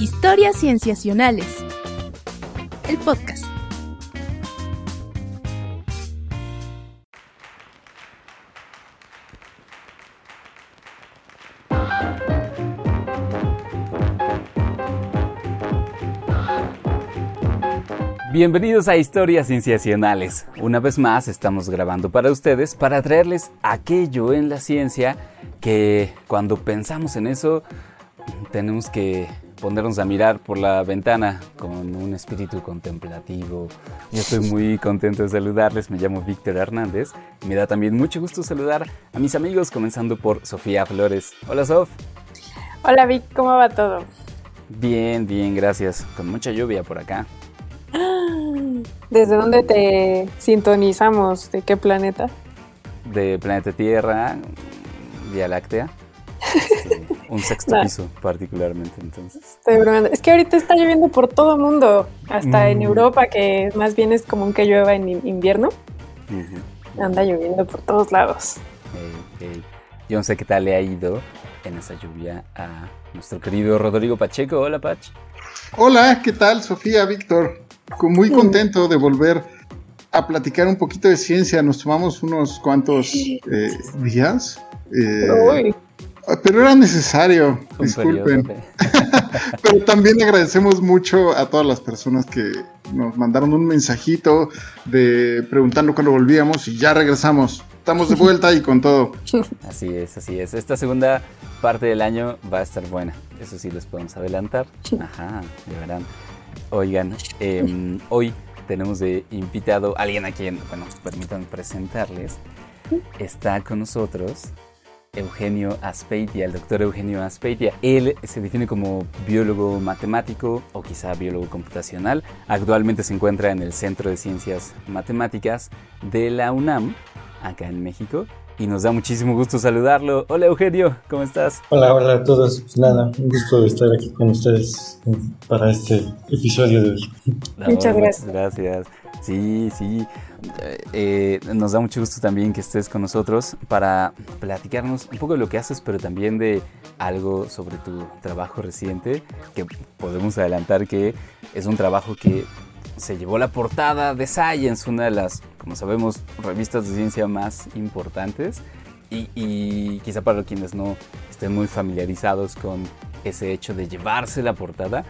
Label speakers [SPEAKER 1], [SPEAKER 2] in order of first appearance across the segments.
[SPEAKER 1] Historias Cienciacionales. El podcast.
[SPEAKER 2] Bienvenidos a Historias Cienciacionales. Una vez más estamos grabando para ustedes para traerles aquello en la ciencia que cuando pensamos en eso tenemos que ponernos a mirar por la ventana con un espíritu contemplativo. Yo estoy muy contento de saludarles, me llamo Víctor Hernández y me da también mucho gusto saludar a mis amigos, comenzando por Sofía Flores. Hola Sof.
[SPEAKER 3] Hola Vic, ¿cómo va todo?
[SPEAKER 2] Bien, bien, gracias. Con mucha lluvia por acá.
[SPEAKER 3] ¿Desde dónde te sintonizamos? ¿De qué planeta?
[SPEAKER 2] De planeta Tierra, Vía Láctea. un sexto piso particularmente entonces.
[SPEAKER 3] Es que ahorita está lloviendo por todo el mundo, hasta en mm. Europa, que más bien es común que llueva en invierno. Anda lloviendo por todos lados.
[SPEAKER 2] Yo no sé qué tal le ha ido en esa lluvia a nuestro querido Rodrigo Pacheco. Hola, Pach.
[SPEAKER 4] Hola, ¿qué tal, Sofía, Víctor? Muy contento de volver a platicar un poquito de ciencia. Nos tomamos unos cuantos eh, días. Eh, pero era necesario, disculpen. pero también agradecemos mucho a todas las personas que nos mandaron un mensajito de preguntando cuándo volvíamos y ya regresamos. Estamos de vuelta y con todo.
[SPEAKER 2] Así es, así es. Esta segunda parte del año va a estar buena. Eso sí les podemos adelantar. Ajá, ya verán. Oigan, em, hoy tenemos de invitado a alguien a quien, bueno, permitan presentarles. Está con nosotros Eugenio Aspeitia, el doctor Eugenio Aspeitia. Él se define como biólogo matemático o quizá biólogo computacional. Actualmente se encuentra en el Centro de Ciencias Matemáticas de la UNAM, acá en México y nos da muchísimo gusto saludarlo. Hola Eugenio, ¿cómo estás?
[SPEAKER 5] Hola, hola a todos. Pues nada, un gusto de estar aquí con ustedes para este episodio de hoy.
[SPEAKER 3] muchas gracias.
[SPEAKER 2] Gracias. Sí, sí. Eh, nos da mucho gusto también que estés con nosotros para platicarnos un poco de lo que haces, pero también de algo sobre tu trabajo reciente, que podemos adelantar que es un trabajo que se llevó la portada de Science, una de las, como sabemos, revistas de ciencia más importantes. Y, quizá para quienes no estén muy familiarizados con ese hecho de llevarse la portada,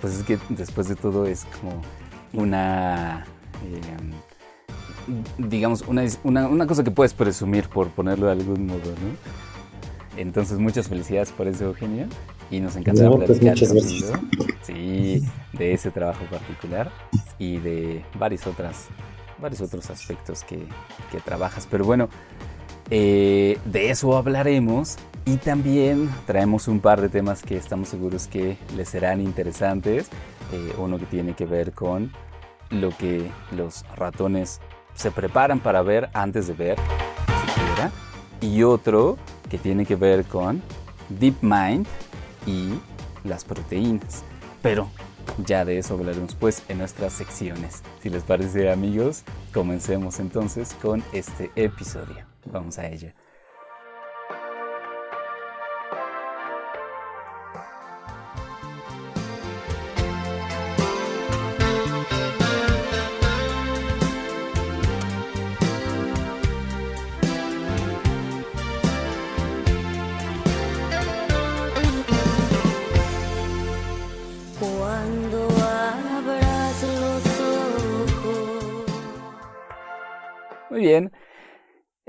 [SPEAKER 2] pues es que después de todo es como una, eh, digamos, una, una, una, cosa que puedes presumir, por ponerlo de algún modo, ¿no? Entonces, muchas felicidades por eso, Eugenio y nos encanta
[SPEAKER 5] pues
[SPEAKER 2] platicar sí, de ese trabajo particular y de varios, otras, varios otros aspectos que, que trabajas. Pero bueno, eh, de eso hablaremos y también traemos un par de temas que estamos seguros que les serán interesantes. Eh, uno que tiene que ver con lo que los ratones se preparan para ver antes de ver, siquiera. Y otro que tiene que ver con DeepMind, y las proteínas. Pero ya de eso hablaremos pues en nuestras secciones. Si les parece amigos, comencemos entonces con este episodio. Vamos a ello.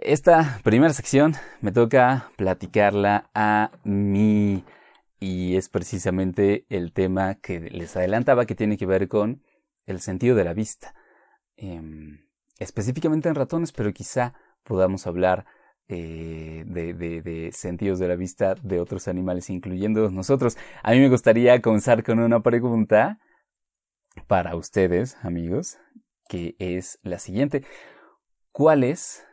[SPEAKER 2] Esta primera sección me toca platicarla a mí y es precisamente el tema que les adelantaba que tiene que ver con el sentido de la vista. Em, específicamente en ratones, pero quizá podamos hablar eh, de, de, sentidos de la vista de otros animales, incluyendo nosotros. A mí me gustaría comenzar con una pregunta para ustedes, amigos, que es la siguiente. ¿Cuál es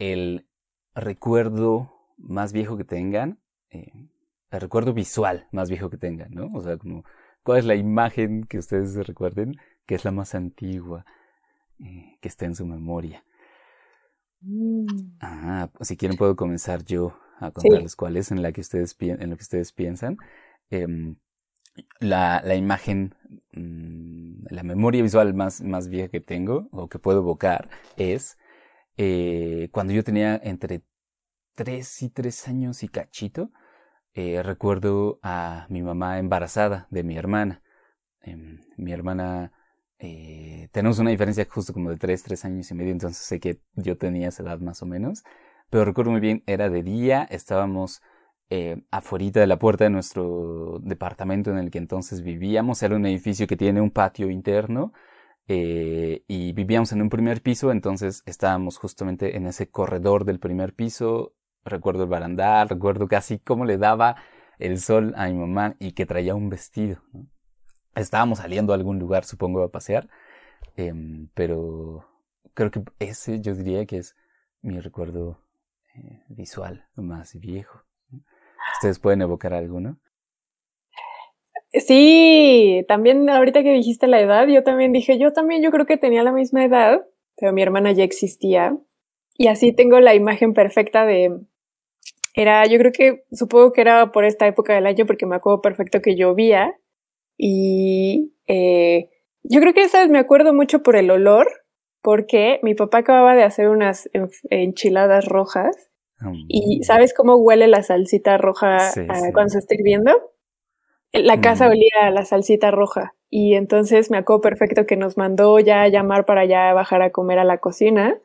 [SPEAKER 2] el recuerdo más viejo que tengan? Eh, el recuerdo visual más viejo que tengan, ¿no? O sea, como, ¿cuál es la imagen que ustedes recuerden que es la más antigua eh, que está en su memoria? Mm. Ah, si quieren puedo comenzar yo a contarles cuál es en la que ustedes en lo que ustedes piensan. Em, la, la imagen, mm, la memoria visual más, más vieja que tengo o que puedo evocar es eh, cuando yo tenía entre 3 y 3 años y cachito, eh, recuerdo a mi mamá embarazada de mi hermana. Em, mi hermana, eh, tenemos una diferencia justo como de 3, 3 años y medio, entonces sé que yo tenía esa edad más o menos. Pero recuerdo muy bien, era de día, estábamos afuera de la puerta de nuestro departamento en el que entonces vivíamos. Era un edificio que tiene un patio interno eh, y vivíamos en un primer piso, entonces estábamos justamente en ese corredor del primer piso. Recuerdo el barandal, recuerdo casi cómo le daba el sol a mi mamá y que traía un vestido. Estábamos saliendo a algún lugar, supongo, a pasear, em, pero creo que ese yo diría que es mi recuerdo eh, visual más viejo. ¿Ustedes pueden evocar alguno?
[SPEAKER 3] Sí, también ahorita que dijiste la edad, yo también dije, yo también yo creo que tenía la misma edad, pero mi hermana ya existía. Y así tengo la imagen perfecta de, era, yo creo que, supongo que era por esta época del año porque me acuerdo perfecto que llovía. Y eh, yo creo que esa vez me acuerdo mucho por el olor, porque mi papá acababa de hacer unas enchiladas rojas ¿Y sabes cómo huele la salsita roja ah, cuando se está hirviendo? La casa mm. olía a la salsita roja. Y entonces me acuerdo perfecto que nos mandó ya a llamar para ya bajar a comer a la cocina.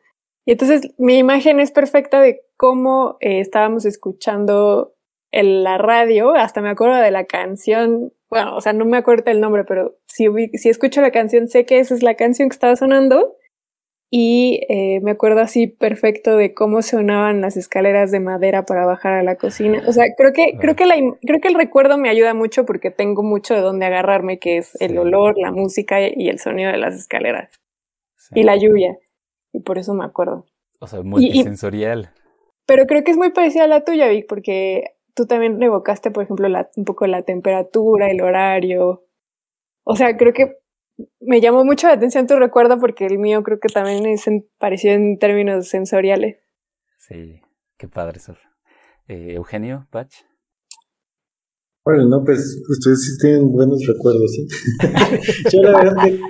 [SPEAKER 3] Y entonces mi imagen es perfecta de cómo eh, estábamos escuchando en la radio. Hasta me acuerdo de la canción. Bueno, o sea, no me acuerdo el nombre, pero si, si escucho la canción, sé que esa es la canción que estaba sonando y eh, me acuerdo así perfecto de cómo sonaban las escaleras de madera para bajar a la cocina. O sea, creo que, creo que, la, creo que el recuerdo me ayuda mucho porque tengo mucho de dónde agarrarme, que es el olor, la música y el sonido de las escaleras. Y la lluvia. Y por eso me acuerdo.
[SPEAKER 2] O sea, multisensorial.
[SPEAKER 3] pero creo que es muy parecida a la tuya, Vic, porque tú también evocaste, por ejemplo, la, un poco la temperatura, el horario. O sea, creo que me llamó mucho la atención tu recuerdo porque el mío creo que también es parecido en términos sensoriales.
[SPEAKER 2] Sí, qué padre, eso. Eh, Eugenio, Pach.
[SPEAKER 5] Bueno, no, pues ustedes sí tienen buenos recuerdos, ¿sí? Yo la verdad que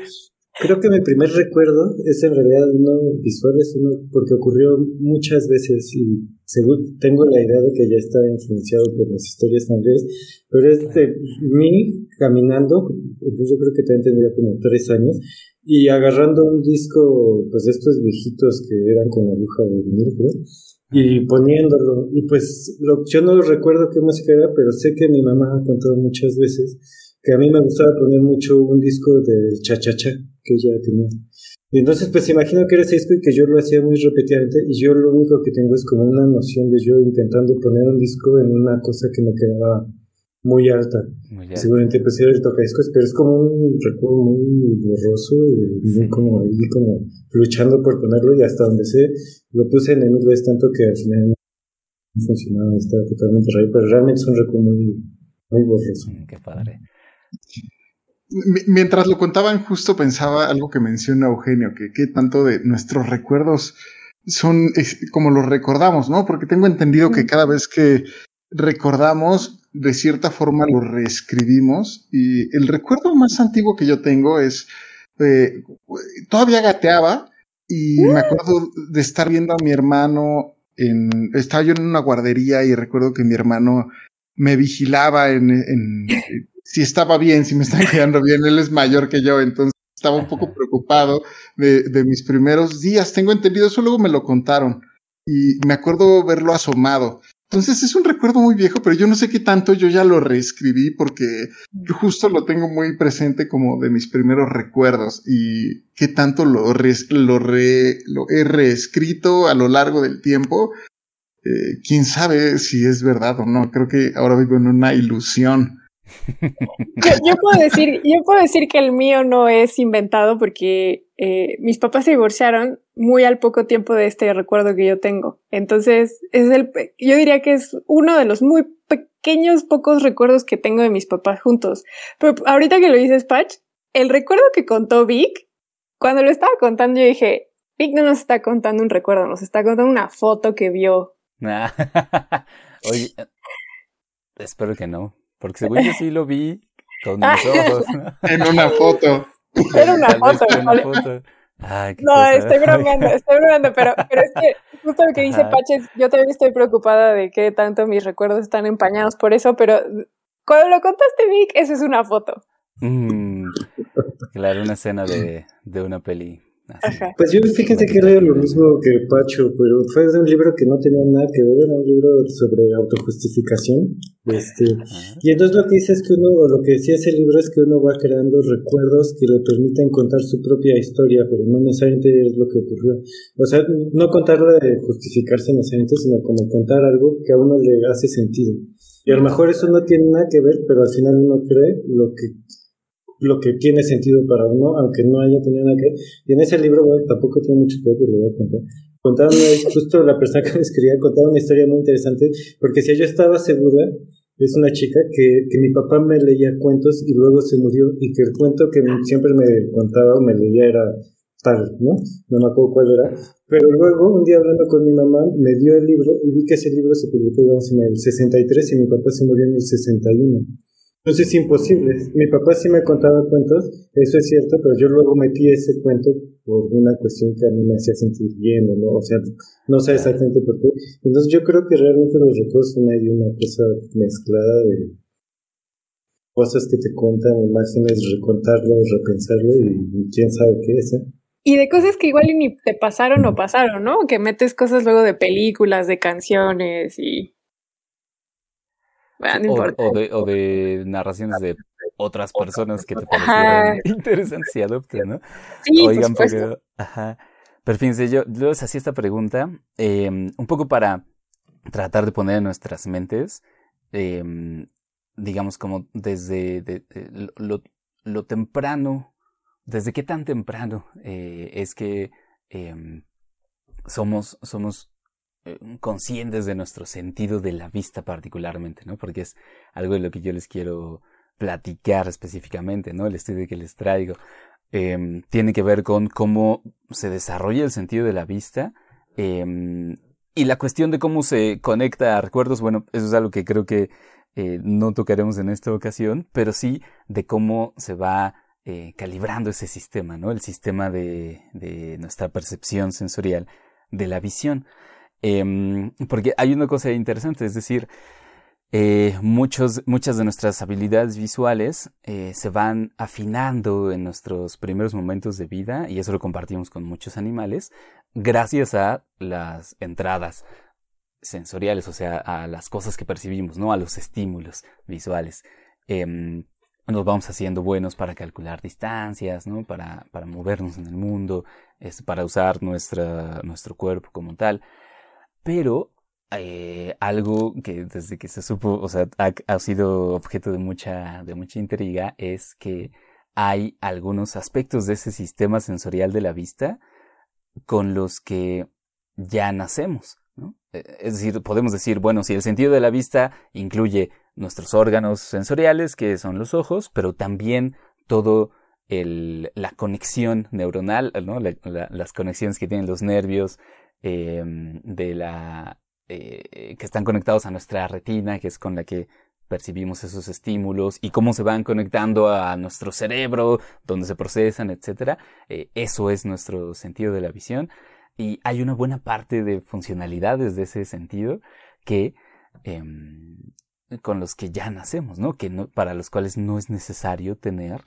[SPEAKER 5] creo que mi primer recuerdo es en realidad uno visual, es uno porque ocurrió muchas veces y según tengo la idea de que ya está influenciado por las historias familiares, pero es de mí caminando, entonces yo creo que también tendría como tres años, y agarrando un disco, pues de estos viejitos que eran con aguja de vinil, creo, y poniéndolo, y pues lo, yo no recuerdo qué música era, pero sé que mi mamá ha contado muchas veces que a mí me gustaba poner mucho un disco del cha-cha-cha que ella tenía. Y entonces, pues imagino que era ese disco y que yo lo hacía muy repetidamente y yo lo único que tengo es como una noción de yo intentando poner un disco en una cosa que me quedaba muy alta. Seguramente pues era el tocadiscos, pero es como un recuerdo muy borroso, muy como ahí, como luchando por ponerlo y hasta donde sé, lo puse en el inglés tanto que al final no funcionaba, estaba totalmente raro, pero realmente es un recuerdo muy, muy borroso.
[SPEAKER 2] Mm, qué padre.
[SPEAKER 4] Mientras lo contaban, justo pensaba algo que menciona Eugenio, que qué tanto de nuestros recuerdos son como los recordamos, ¿no? Porque tengo entendido que cada vez que recordamos, de cierta forma lo reescribimos. Y el recuerdo más antiguo que yo tengo es, eh, todavía gateaba y me acuerdo de estar viendo a mi hermano en, estaba yo en una guardería y recuerdo que mi hermano me vigilaba en, en si estaba bien, si me estaba quedando bien. Él es mayor que yo, entonces estaba un poco preocupado de, de mis primeros días. Tengo entendido, eso luego me lo contaron y me acuerdo verlo asomado. Entonces es un recuerdo muy viejo, pero yo no sé qué tanto yo ya lo reescribí porque justo lo tengo muy presente como de mis primeros recuerdos y qué tanto lo, lo, lo he reescrito a lo largo del tiempo. Eh, quién sabe si es verdad o no. Creo que ahora vivo en una ilusión.
[SPEAKER 3] Yo, puedo decir, yo puedo decir que el mío no es inventado porque eh, mis papás se divorciaron muy al poco tiempo de este recuerdo que yo tengo. Entonces, es el, yo diría que es uno de los muy pequeños, pocos recuerdos que tengo de mis papás juntos. Pero ahorita que lo dices, Patch, el recuerdo que contó Vic, cuando lo estaba contando, yo dije, Vic no nos está contando un recuerdo, nos está contando una foto que vio.
[SPEAKER 2] Oye, espero que no. Porque según yo sí lo vi Con mis ojos.
[SPEAKER 4] en una foto.
[SPEAKER 3] Era una foto. no, estoy bromeando, estoy bromeando, pero, pero es que justo lo que dice Paches, yo también estoy preocupada de que tanto mis recuerdos están empañados por eso, pero cuando lo contaste, Vic, esa es una foto.
[SPEAKER 2] Mm, claro, una escena de, de una peli
[SPEAKER 5] pues yo fíjense que leo lo mismo que Pacho, pero fue de un libro que no tenía nada que ver, era un libro sobre autojustificación. Este, y entonces lo que dice es que uno, o lo que decía ese libro es que uno va creando recuerdos que le permiten contar su propia historia, pero no necesariamente es lo que ocurrió. O sea, no contarlo de justificarse necesariamente, sino como contar algo que a uno le hace sentido. Y a lo mejor eso no tiene nada que ver, pero al final uno cree lo que lo que tiene sentido para uno, aunque no haya tenido nada que. Y en ese libro, bueno, tampoco tiene mucho que ver, pero lo voy a contar. Contaba justo la persona que me escribía contaba una historia muy interesante, porque si yo estaba segura, es una chica que, que mi papá me leía cuentos y luego se murió, y que el cuento que siempre me contaba o me leía era tal, ¿no? No me acuerdo cuál era. Pero luego, un día hablando con mi mamá, me dio el libro y vi que ese libro se publicó, digamos, en el 63 y mi papá se murió en el 61. Entonces es imposible. Mi papá sí me contaba cuentos, eso es cierto, pero yo luego metí ese cuento por una cuestión que a mí me hacía sentir bien, ¿no? O sea, no sé exactamente por qué. Entonces yo creo que realmente los recuerdos son ahí una cosa mezclada de cosas que te cuentan, imágenes, recontarlo, repensarlo y quién sabe qué es.
[SPEAKER 3] Y de cosas que igual ni te pasaron o pasaron, ¿no? Que metes cosas luego de películas, de canciones y
[SPEAKER 2] o, de, narraciones de otras personas que te parecieron interesantes y adopten, ¿no?
[SPEAKER 3] Sí, Oigan, pero,
[SPEAKER 2] ajá. Pero fíjense, yo, les hacía esta pregunta em, un poco para tratar de poner en nuestras mentes, em, digamos, como desde lo, lo, temprano, desde qué tan temprano eh, es que em, somos, somos conscientes de nuestro sentido de la vista particularmente, ¿no? Porque es algo de lo que yo les quiero platicar específicamente, ¿no? El estudio que les traigo em, tiene que ver con cómo se desarrolla el sentido de la vista em, y la cuestión de cómo se conecta a recuerdos, bueno, eso es algo que creo que eh, no tocaremos en esta ocasión, pero sí de cómo se va eh, calibrando ese sistema, ¿no? El sistema de nuestra percepción sensorial de la visión. Em, porque hay una cosa interesante, es decir, eh, muchos, muchas de nuestras habilidades visuales eh, se van afinando en nuestros primeros momentos de vida, y eso lo compartimos con muchos animales, gracias a las entradas sensoriales, o sea, a las cosas que percibimos, ¿no? A los estímulos visuales. Em, nos vamos haciendo buenos para calcular distancias, ¿no? Para, para movernos en el mundo, es, para usar nuestra, nuestro cuerpo como tal. Pero eh, algo que desde que se supo, o sea, ha, sido objeto de mucha, de mucha intriga es que hay algunos aspectos de ese sistema sensorial de la vista con los que ya nacemos. ¿no? E, es decir, podemos decir, bueno, si el sentido de la vista incluye nuestros órganos sensoriales, que son los ojos, pero también todo la conexión neuronal, las conexiones que tienen los nervios, Em, de la, eh, que están conectados a nuestra retina, que es con la que percibimos esos estímulos y cómo se van conectando a nuestro cerebro, donde se procesan, etc. Eh, eso es nuestro sentido de la visión. Y hay una buena parte de funcionalidades de ese sentido que em, con los que ya nacemos, ¿no? Que no, para los cuales no es necesario tener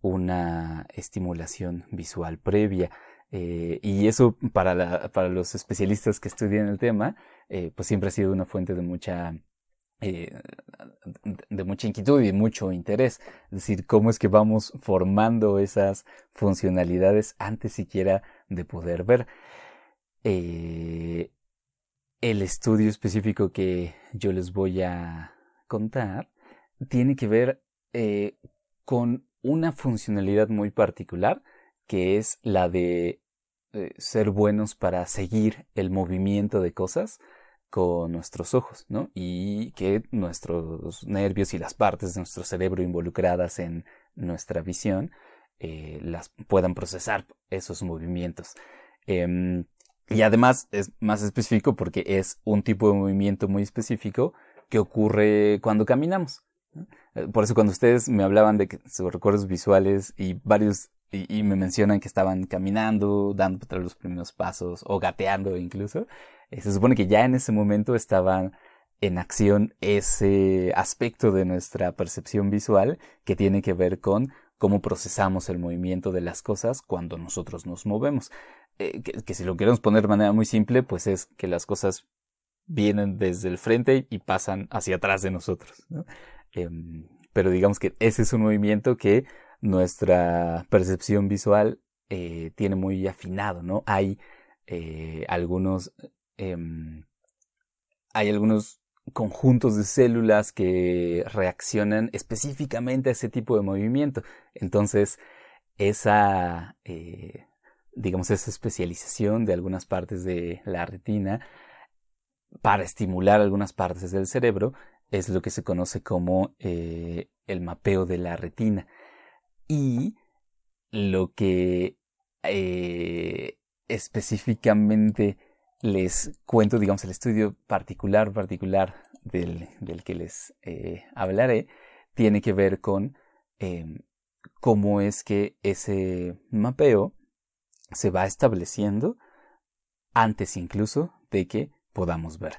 [SPEAKER 2] una estimulación visual previa. Eh, y eso para, para los especialistas que estudian el tema, eh, pues siempre ha sido una fuente de mucha, eh, de mucha inquietud y mucho interés. Es decir, cómo es que vamos formando esas funcionalidades antes siquiera de poder ver. el estudio específico que yo les voy a contar tiene que ver con una funcionalidad muy particular que es la de eh, ser buenos para seguir el movimiento de cosas con nuestros ojos, ¿no? Y que nuestros nervios y las partes de nuestro cerebro involucradas en nuestra visión eh, las puedan procesar esos movimientos. Em, y además es más específico porque es un tipo de movimiento muy específico que ocurre cuando caminamos. Eh, por eso cuando ustedes me hablaban de que sus recuerdos visuales y varios y, me mencionan que estaban caminando, dando los primeros pasos o gateando incluso, eh, se supone que ya en ese momento estaban en acción ese aspecto de nuestra percepción visual que tiene que ver con cómo procesamos el movimiento de las cosas cuando nosotros nos movemos. Eh, que, si lo queremos poner de manera muy simple, pues es que las cosas vienen desde el frente y pasan hacia atrás de nosotros. Em, pero digamos que ese es un movimiento que nuestra percepción visual eh, tiene muy afinado, ¿no? Hay eh, algunos em, hay algunos conjuntos de células que reaccionan específicamente a ese tipo de movimiento. Entonces, esa, eh, digamos, esa especialización de algunas partes de la retina para estimular algunas partes del cerebro es lo que se conoce como eh, el mapeo de la retina. Y lo que eh, específicamente les cuento, digamos, el estudio particular, particular del, del que les eh, hablaré, tiene que ver con em, cómo es que ese mapeo se va estableciendo antes incluso de que podamos ver.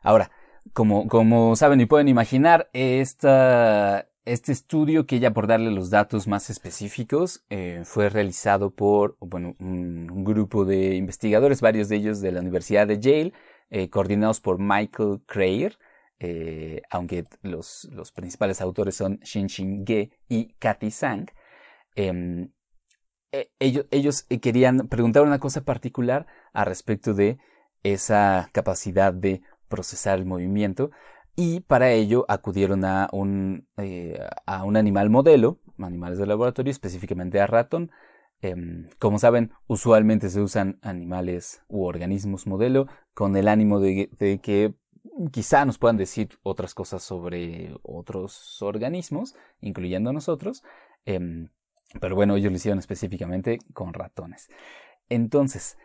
[SPEAKER 2] Ahora, como, como saben y pueden imaginar, esta, este estudio, que ya por darle los datos más específicos, eh, fue realizado por bueno, un, grupo de investigadores, varios de ellos de la Universidad de Yale, eh, coordinados por Michael Crayer, eh, aunque los, los, principales autores son Xin Ge y Kathy Sang. Em, ellos, ellos querían preguntar una cosa particular a respecto de esa capacidad de procesar el movimiento y para ello acudieron a un, eh, a un animal modelo, animales de laboratorio, específicamente a ratón. Em, como saben, usualmente se usan animales u organismos modelo con el ánimo de, que quizá nos puedan decir otras cosas sobre otros organismos, incluyendo nosotros. Em, pero bueno, ellos lo hicieron específicamente con ratones. Entonces,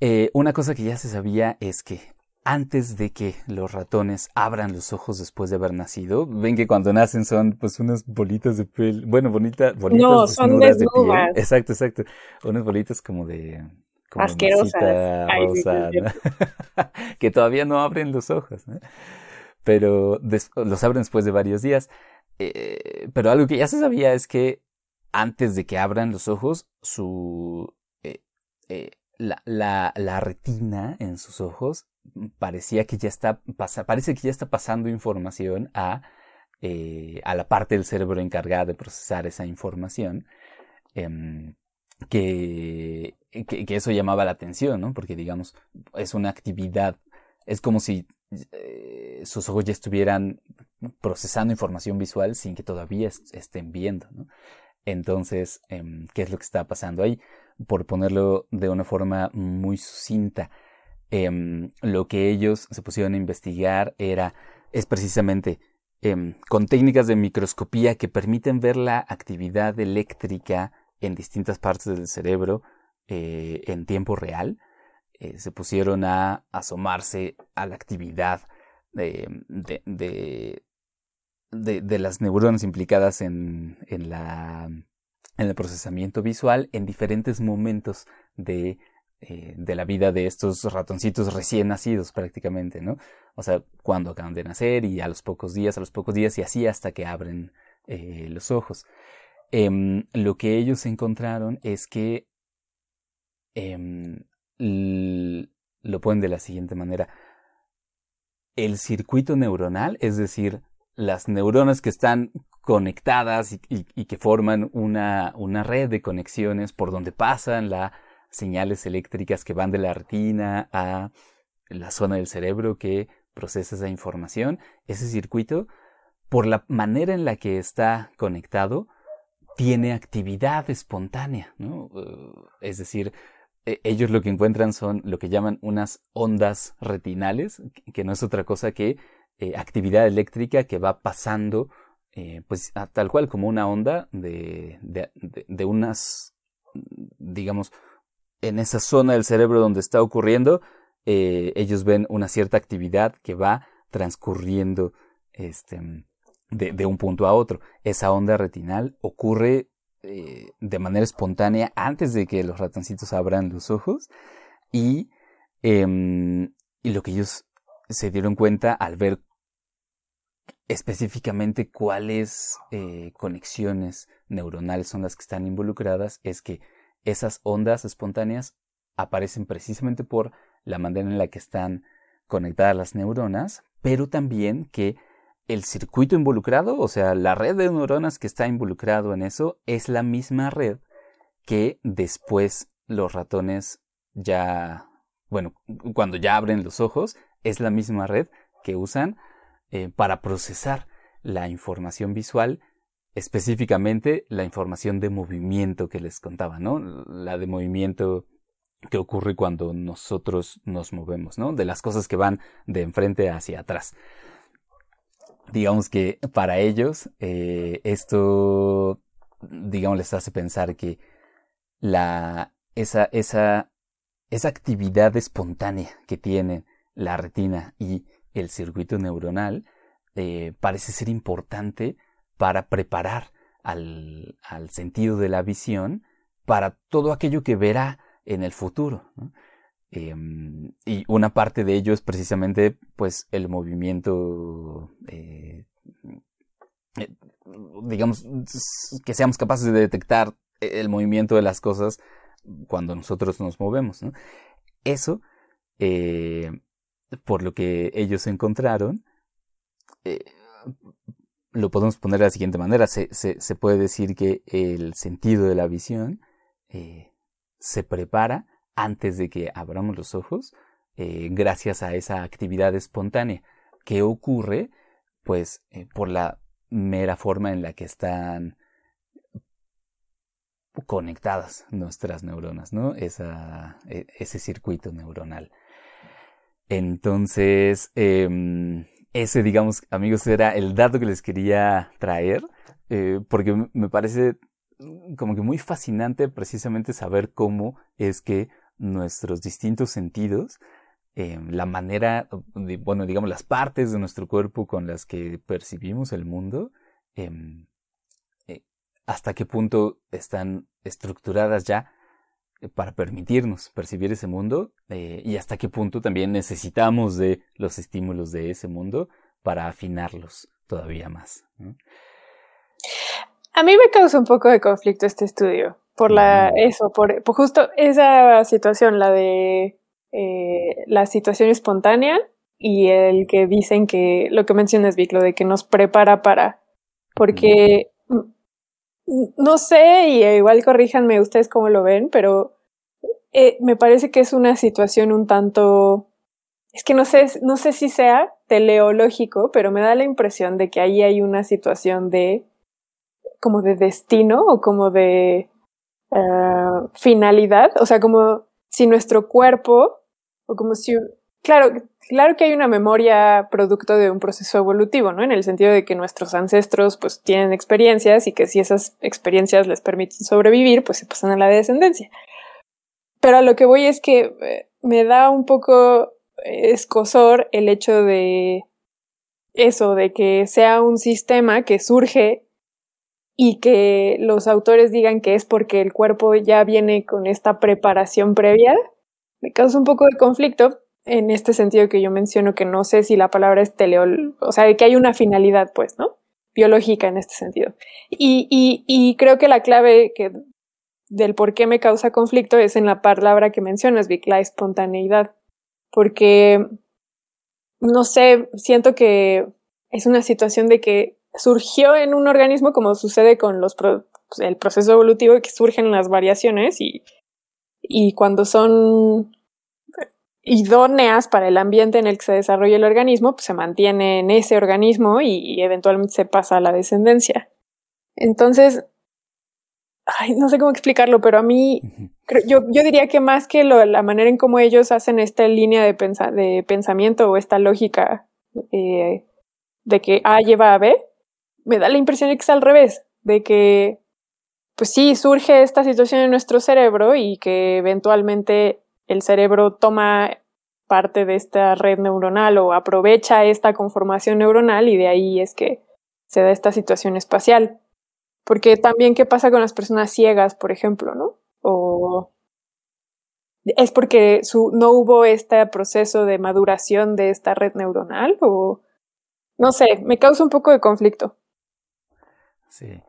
[SPEAKER 2] eh, una cosa que ya se sabía es que antes de que los ratones abran los ojos después de haber nacido. Ven que cuando nacen son pues unas bolitas de piel, bueno, bonitas, bolitas
[SPEAKER 3] no, son de piel.
[SPEAKER 2] Exacto, exacto. Unas bolitas como de como
[SPEAKER 3] asquerosas,
[SPEAKER 2] rosa, que todavía no abren los ojos, pero los abren después de varios días. Eh, pero algo que ya se sabía es que antes de que abran los ojos, su eh, eh, la, la, la retina en sus ojos parecía que ya está, parece que ya está pasando información a, eh, a la parte del cerebro encargada de procesar esa información, em, que, que, eso llamaba la atención, ¿no? Porque, digamos, es una actividad, es como si eh, sus ojos ya estuvieran procesando información visual sin que todavía estén viendo. Entonces, em, ¿qué es lo que está pasando ahí? Por ponerlo de una forma muy sucinta, Em, lo que ellos se pusieron a investigar era, es precisamente em, con técnicas de microscopía que permiten ver la actividad eléctrica en distintas partes del cerebro eh, en tiempo real. Eh, se pusieron a asomarse a la actividad de, de, de, las neuronas implicadas en, en, la, en el procesamiento visual en diferentes momentos de eh, de la vida de estos ratoncitos recién nacidos prácticamente, ¿no? O sea, cuando acaban de nacer y a los pocos días, a los pocos días y así hasta que abren eh, los ojos. Em, lo que ellos encontraron es que em, lo ponen de la siguiente manera. El circuito neuronal, es decir, las neuronas que están conectadas y, y que forman una, una red de conexiones por donde pasan la señales eléctricas que van de la retina a la zona del cerebro que procesa esa información. Ese circuito, por la manera en la que está conectado, tiene actividad espontánea. Uh, es decir, e, ellos lo que encuentran son lo que llaman unas ondas retinales, que no es otra cosa que eh, actividad eléctrica que va pasando, eh, pues tal cual como una onda de, de unas, digamos, en esa zona del cerebro donde está ocurriendo, eh, ellos ven una cierta actividad que va transcurriendo este, de, un punto a otro. Esa onda retinal ocurre eh, de manera espontánea antes de que los ratoncitos abran los ojos y, em, y lo que ellos se dieron cuenta al ver específicamente cuáles eh, conexiones neuronales son las que están involucradas es que esas ondas espontáneas aparecen precisamente por la manera en la que están conectadas las neuronas, pero también que el circuito involucrado, o sea, la red de neuronas que está involucrado en eso, es la misma red que después los ratones ya, bueno, cuando ya abren los ojos, es la misma red que usan eh, para procesar la información visual, específicamente la información de movimiento que les contaba, ¿no? La de movimiento que ocurre cuando nosotros nos movemos, ¿no? De las cosas que van de enfrente hacia atrás. Digamos que para ellos eh, esto, digamos, les hace pensar que la, esa, esa, esa actividad espontánea que tiene la retina y el circuito neuronal eh, parece ser importante para preparar al, al, sentido de la visión para todo aquello que verá en el futuro. Em, y una parte de ello es precisamente pues el movimiento eh, eh, digamos que seamos capaces de detectar el movimiento de las cosas cuando nosotros nos movemos. Eso por lo que ellos encontraron, eh, lo podemos poner de la siguiente manera. Se, se, puede decir que el sentido de la visión eh, se prepara antes de que abramos los ojos eh, gracias a esa actividad espontánea que ocurre pues por la mera forma en la que están conectadas nuestras neuronas, ¿no? Esa, e, ese circuito neuronal. Entonces, em, ese, digamos, amigos, era el dato que les quería traer, eh, porque me parece como que muy fascinante precisamente saber cómo es que nuestros distintos sentidos, em, la manera, bueno, digamos, las partes de nuestro cuerpo con las que percibimos el mundo, em, eh, hasta qué punto están estructuradas ya para permitirnos percibir ese mundo eh, y hasta qué punto también necesitamos de los estímulos de ese mundo para afinarlos todavía más.
[SPEAKER 3] A mí me causa un poco de conflicto este estudio por la eso, por, justo esa situación, la de eh, la situación espontánea y el que dicen que lo que mencionas Vic, lo de que nos prepara para, porque no sé, y igual corríjanme ustedes cómo lo ven, pero eh, me parece que es una situación un tanto, es que no sé, no sé si sea teleológico, pero me da la impresión de que ahí hay una situación de, como de destino o como de uh, finalidad, o sea, como si nuestro cuerpo, o como si, claro, claro que hay una memoria producto de un proceso evolutivo, ¿no? En el sentido de que nuestros ancestros pues tienen experiencias y que si esas experiencias les permiten sobrevivir, pues se pasan a la descendencia. Pero a lo que voy es que eh, me da un poco escosor el hecho de eso, de que sea un sistema que surge y que los autores digan que es porque el cuerpo ya viene con esta preparación previa, me causa un poco de conflicto, en este sentido que yo menciono que no sé si la palabra es teleol, o sea, que hay una finalidad, pues, ¿no? Biológica en este sentido. Y, y, y creo que la clave que, del por qué me causa conflicto es en la palabra que mencionas, Vic, la espontaneidad. Porque, no sé, siento que es una situación de que surgió en un organismo como sucede con los el proceso evolutivo que surgen las variaciones y, y cuando son idóneas para el ambiente en el que se desarrolla el organismo, pues se mantiene en ese organismo y, eventualmente se pasa a la descendencia. Entonces, ay, no sé cómo explicarlo, pero a mí, yo, yo diría que más que la manera en cómo ellos hacen esta línea de, de pensamiento o esta lógica eh, de que A lleva a B, me da la impresión de que es al revés, de que, pues sí, surge esta situación en nuestro cerebro y que eventualmente el cerebro toma parte de esta red neuronal o aprovecha esta conformación neuronal y de ahí es que se da esta situación espacial. Porque también, ¿qué pasa con las personas ciegas, por ejemplo, no? O es porque su, no hubo este proceso de maduración de esta red neuronal o no sé, me causa un poco de conflicto.
[SPEAKER 2] Sí.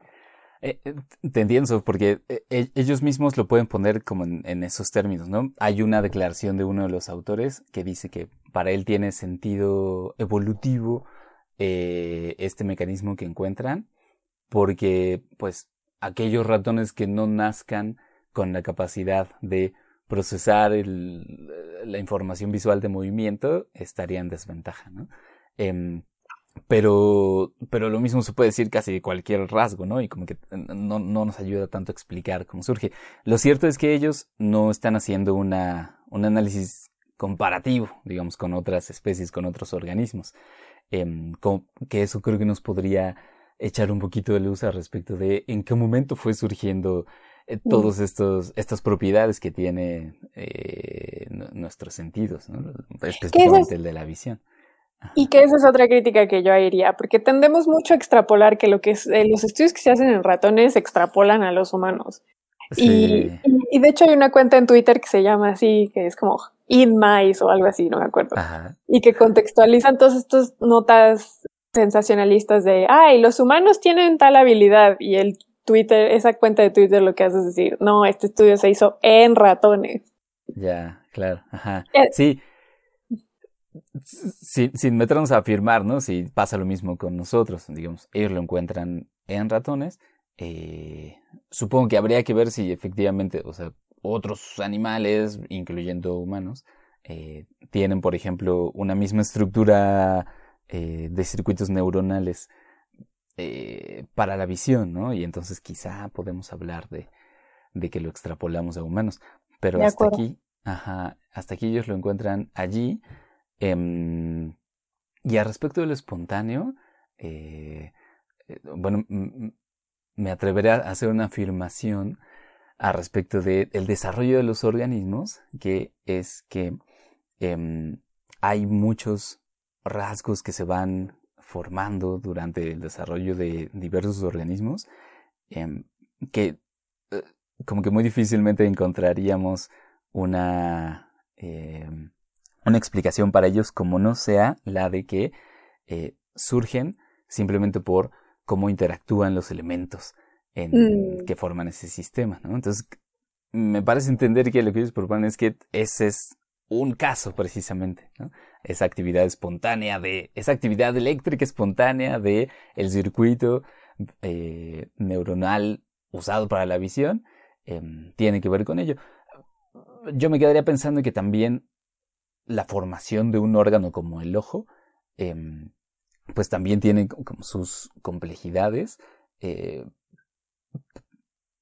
[SPEAKER 2] Eh, eh, te entiendo, porque eh, ellos mismos lo pueden poner como en, esos términos, ¿no? Hay una declaración de uno de los autores que dice que para él tiene sentido evolutivo este mecanismo que encuentran, porque pues aquellos ratones que no nazcan con la capacidad de procesar la información visual de movimiento estarían en desventaja, ¿no? Em, pero, pero lo mismo se puede decir casi de cualquier rasgo, ¿no? Y como que no, no nos ayuda tanto a explicar cómo surge. Lo cierto es que ellos no están haciendo una, un análisis comparativo, digamos, con otras especies, con otros organismos. Eh, que eso creo que nos podría echar un poquito de luz al respecto de en qué momento fue surgiendo eh, todas estas propiedades que tiene eh, nuestros sentidos, ¿no? específicamente el de la visión.
[SPEAKER 3] Y que esa es otra crítica que yo haría, porque tendemos mucho a extrapolar que lo que es, eh, los estudios que se hacen en ratones se extrapolan a los humanos. Y, y, de hecho hay una cuenta en Twitter que se llama así, que es como In Mice o algo así, no me acuerdo. Y que contextualizan todas estas notas sensacionalistas de, ay, los humanos tienen tal habilidad y el Twitter, esa cuenta de Twitter lo que hace es decir, no, este estudio se hizo en ratones.
[SPEAKER 2] Ya, claro, ajá. Sí, sin, sin, meternos a afirmar, ¿no? Si pasa lo mismo con nosotros, digamos, ellos lo encuentran en ratones, eh, supongo que habría que ver si efectivamente, o sea, otros animales, incluyendo humanos, eh, tienen, por ejemplo, una misma estructura eh, de circuitos neuronales para la visión, ¿no? Y entonces quizá podemos hablar de, de que lo extrapolamos a humanos. Pero hasta aquí, ajá, hasta aquí ellos lo encuentran allí Em, y al respecto de lo espontáneo, eh, eh, bueno, me atreveré a hacer una afirmación al respecto del desarrollo de los organismos, que es que em, hay muchos rasgos que se van formando durante el desarrollo de diversos organismos, em, que eh, como que muy difícilmente encontraríamos una una explicación para ellos como no sea la de que eh, surgen simplemente por cómo interactúan los elementos en, mm. que forman ese sistema. ¿no? Entonces, me parece entender que lo que ellos proponen es que ese es un caso precisamente, ¿no? esa actividad espontánea de, esa actividad eléctrica espontánea de el circuito eh, neuronal usado para la visión, em, tiene que ver con ello. Yo me quedaría pensando que también la formación de un órgano como el ojo, em, pues también tiene sus complejidades eh,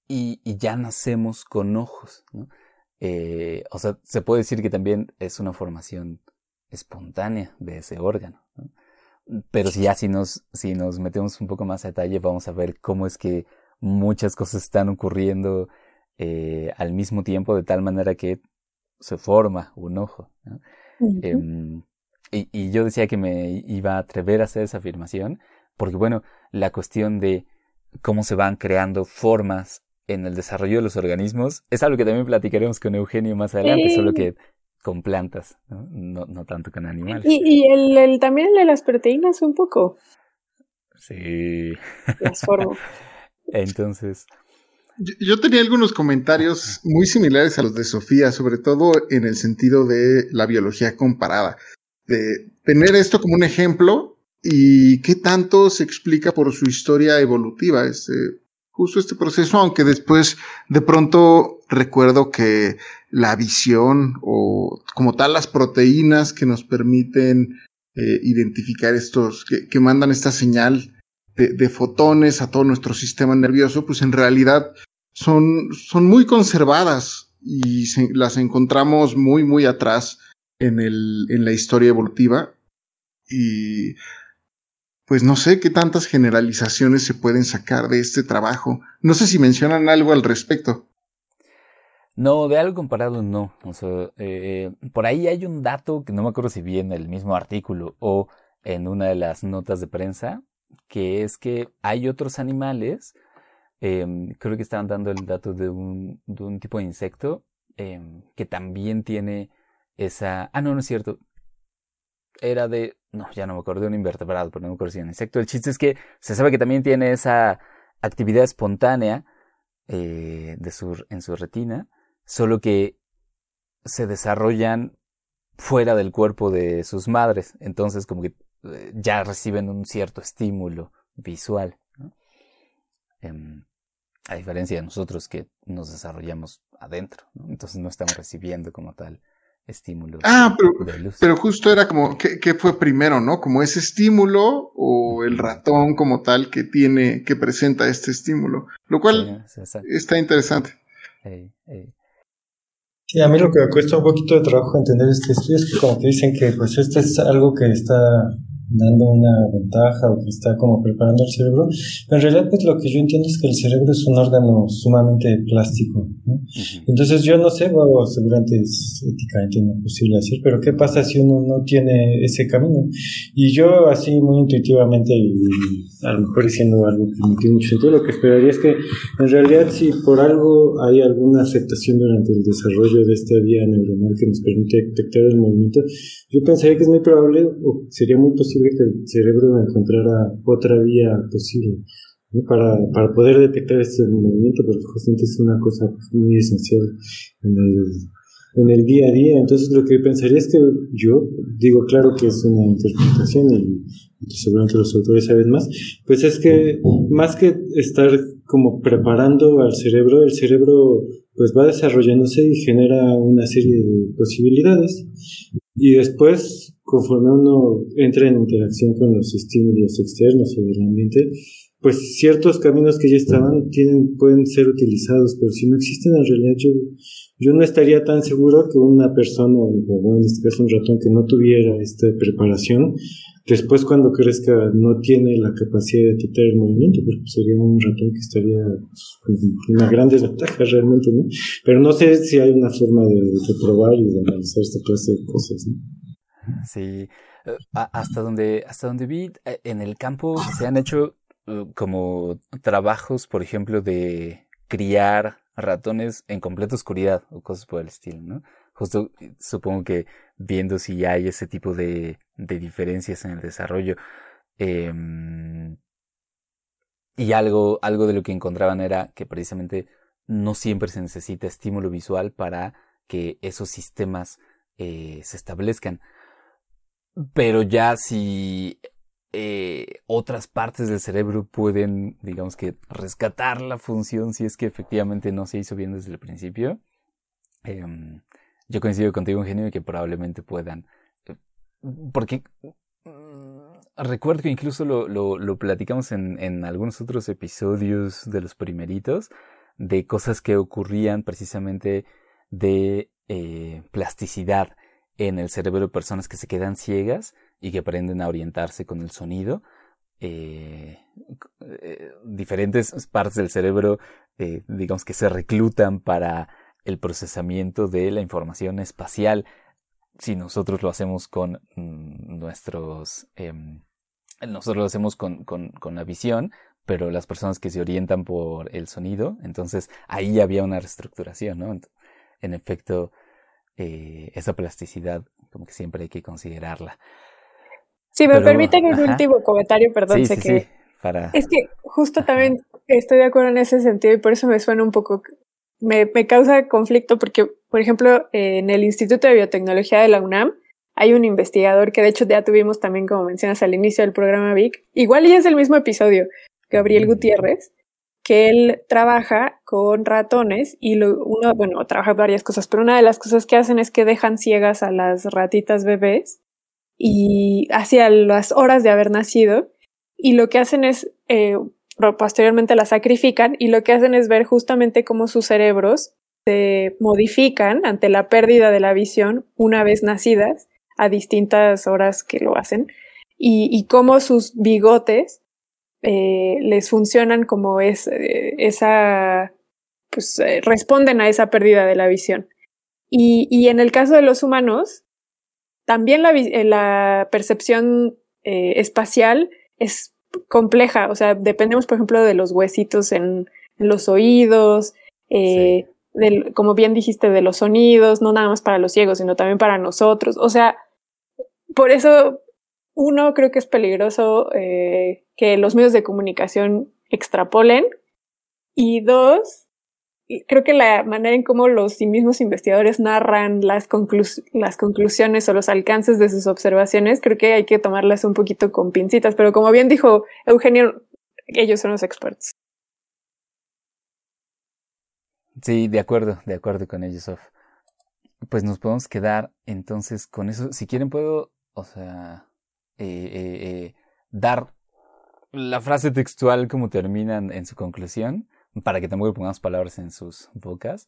[SPEAKER 2] y, ya nacemos con ojos. Eh, o sea, se puede decir que también es una formación espontánea de ese órgano. Pero si ya si nos, si nos metemos un poco más a detalle, vamos a ver cómo es que muchas cosas están ocurriendo eh, al mismo tiempo de tal manera que se forma un ojo. Em, y, y, yo decía que me iba a atrever a hacer esa afirmación, porque bueno, la cuestión de cómo se van creando formas en el desarrollo de los organismos es algo que también platicaremos con Eugenio más adelante, solo que con plantas, no, no, tanto con animales.
[SPEAKER 3] Y, y el, el, también el de las proteínas un poco.
[SPEAKER 2] Sí.
[SPEAKER 3] Las formas.
[SPEAKER 2] Entonces,
[SPEAKER 4] yo, tenía algunos comentarios muy similares a los de Sofía, sobre todo en el sentido de la biología comparada. De tener esto como un ejemplo y qué tanto se explica por su historia evolutiva, este, justo este proceso, aunque después de pronto recuerdo que la visión o como tal las proteínas que nos permiten eh, identificar estos, que, que mandan esta señal de, fotones a todo nuestro sistema nervioso, pues en realidad son, son muy conservadas y las encontramos muy, muy atrás en, el, en la historia evolutiva. Y pues no sé qué tantas generalizaciones se pueden sacar de este trabajo. No sé si mencionan algo al respecto.
[SPEAKER 2] No, de algo comparado no. O sea, eh, por ahí hay un dato que no me acuerdo si vi en el mismo artículo o en una de las notas de prensa, que es que hay otros animales, em, creo que estaban dando el dato de un, de un tipo de insecto em, que también tiene esa... Ah, no, no es cierto. Era de... No, ya no me acuerdo de un invertebrado, pero no me acuerdo si un insecto. El chiste es que se sabe que también tiene esa actividad espontánea eh, de su, en su retina, solo que se desarrollan fuera del cuerpo de sus madres. Entonces, como que eh, ya reciben un cierto estímulo visual. Em, a diferencia de nosotros que nos desarrollamos adentro, entonces no estamos recibiendo como tal estímulo.
[SPEAKER 4] Ah, pero, pero justo era como, ¿qué, fue primero, no? Como ese estímulo o el ratón como tal que tiene, que presenta este estímulo, lo cual está interesante.
[SPEAKER 5] Sí, a mí lo que me cuesta un poquito de trabajo entender este estudio es que como te dicen que pues esto es algo que está dando una ventaja o que está como preparando el cerebro. Pero en realidad, pues lo que yo entiendo es que el cerebro es un órgano sumamente plástico. ¿no? Entonces yo no sé, bueno, seguramente es éticamente no posible decir, pero ¿qué pasa si uno no tiene ese camino? Y yo así muy intuitivamente y a lo mejor diciendo algo que no tiene mucho sentido, lo que esperaría es que en realidad si por algo hay alguna aceptación durante el desarrollo de esta vía neuronal que nos permite detectar el movimiento, yo pensaría que es muy probable o sería muy posible que el cerebro encontrara otra vía posible para, para poder detectar este movimiento, porque justamente es una cosa muy esencial en el, en el día a día. Entonces lo que pensaría es que yo, digo claro que es una interpretación y, seguramente los autores saben más, pues es que más que estar como preparando al cerebro, el cerebro pues va desarrollándose y genera una serie de posibilidades y después conforme uno entra en interacción con los estímulos externos o del ambiente, pues ciertos caminos que ya estaban tienen, pueden ser utilizados, pero si no existen en realidad yo, yo no estaría tan seguro que una persona, o en este caso un ratón que no tuviera esta preparación, después cuando crezca no tiene la capacidad de detectar el movimiento, porque sería un ratón que estaría pues, con una gran desventaja realmente, ¿no? Pero no sé si hay una forma de, probar y de analizar esta clase de cosas.
[SPEAKER 2] Sí, eh, hasta donde, hasta donde vi, eh, en el campo se han hecho eh, como trabajos, por ejemplo, de criar ratones en completa oscuridad o cosas por el estilo, ¿no? Justo supongo que viendo si hay ese tipo de, de diferencias en el desarrollo. Em, y algo, algo de lo que encontraban era que precisamente no siempre se necesita estímulo visual para que esos sistemas se establezcan. Pero ya si eh, otras partes del cerebro pueden, digamos que, rescatar la función si es que efectivamente no se hizo bien desde el principio, em, yo coincido contigo, Eugenio, que probablemente puedan. Eh, porque mm, recuerdo que incluso lo, platicamos en, en, algunos otros episodios de los primeritos, de cosas que ocurrían precisamente de eh, plasticidad en el cerebro de personas que se quedan ciegas y que aprenden a orientarse con el sonido. Eh, eh, diferentes partes del cerebro, eh, digamos que se reclutan para el procesamiento de la información espacial. Si nosotros lo hacemos con mm, nuestros, em, nosotros lo hacemos con, con, con la visión, pero las personas que se orientan por el sonido, entonces ahí había una reestructuración, ¿no? En efecto, esa plasticidad como que siempre hay que considerarla.
[SPEAKER 3] Si me permiten un último comentario, perdón, sé que... para... Es que justo también estoy de acuerdo en ese sentido y por eso me suena un poco, me, me causa conflicto porque, por ejemplo, en el Instituto de Biotecnología de la UNAM hay un investigador que de hecho ya tuvimos también, como mencionas al inicio del programa Vic, igual ya es el mismo episodio, Gabriel Gutiérrez, que él trabaja con ratones y lo, uno, bueno, trabaja varias cosas, pero una de las cosas que hacen es que dejan ciegas a las ratitas bebés y hacia las horas de haber nacido y lo que hacen es, eh, posteriormente las sacrifican y lo que hacen es ver justamente cómo sus cerebros se modifican ante la pérdida de la visión una vez nacidas a distintas horas que lo hacen y, y cómo sus bigotes eh, les funcionan como es, eh, esa, pues responden a esa pérdida de la visión. Y, y en el caso de los humanos, también la, la percepción espacial es compleja, o sea, dependemos, por ejemplo, de los huesitos en, los oídos, eh, como bien dijiste, de los sonidos, no nada más para los ciegos, sino también para nosotros. O sea, por eso, uno, creo que es peligroso eh, que los medios de comunicación extrapolen. Y dos, creo que la manera en cómo los mismos investigadores narran las, las conclusiones o los alcances de sus observaciones, creo que hay que tomarlas un poquito con pincitas. Pero como bien dijo Eugenio, ellos son los expertos.
[SPEAKER 2] Sí, de acuerdo, de acuerdo con ellos, Pues nos podemos quedar entonces con eso. Si quieren puedo, o sea, eh, eh, eh, dar la frase textual como terminan en su conclusión, para que tampoco pongamos palabras en sus bocas.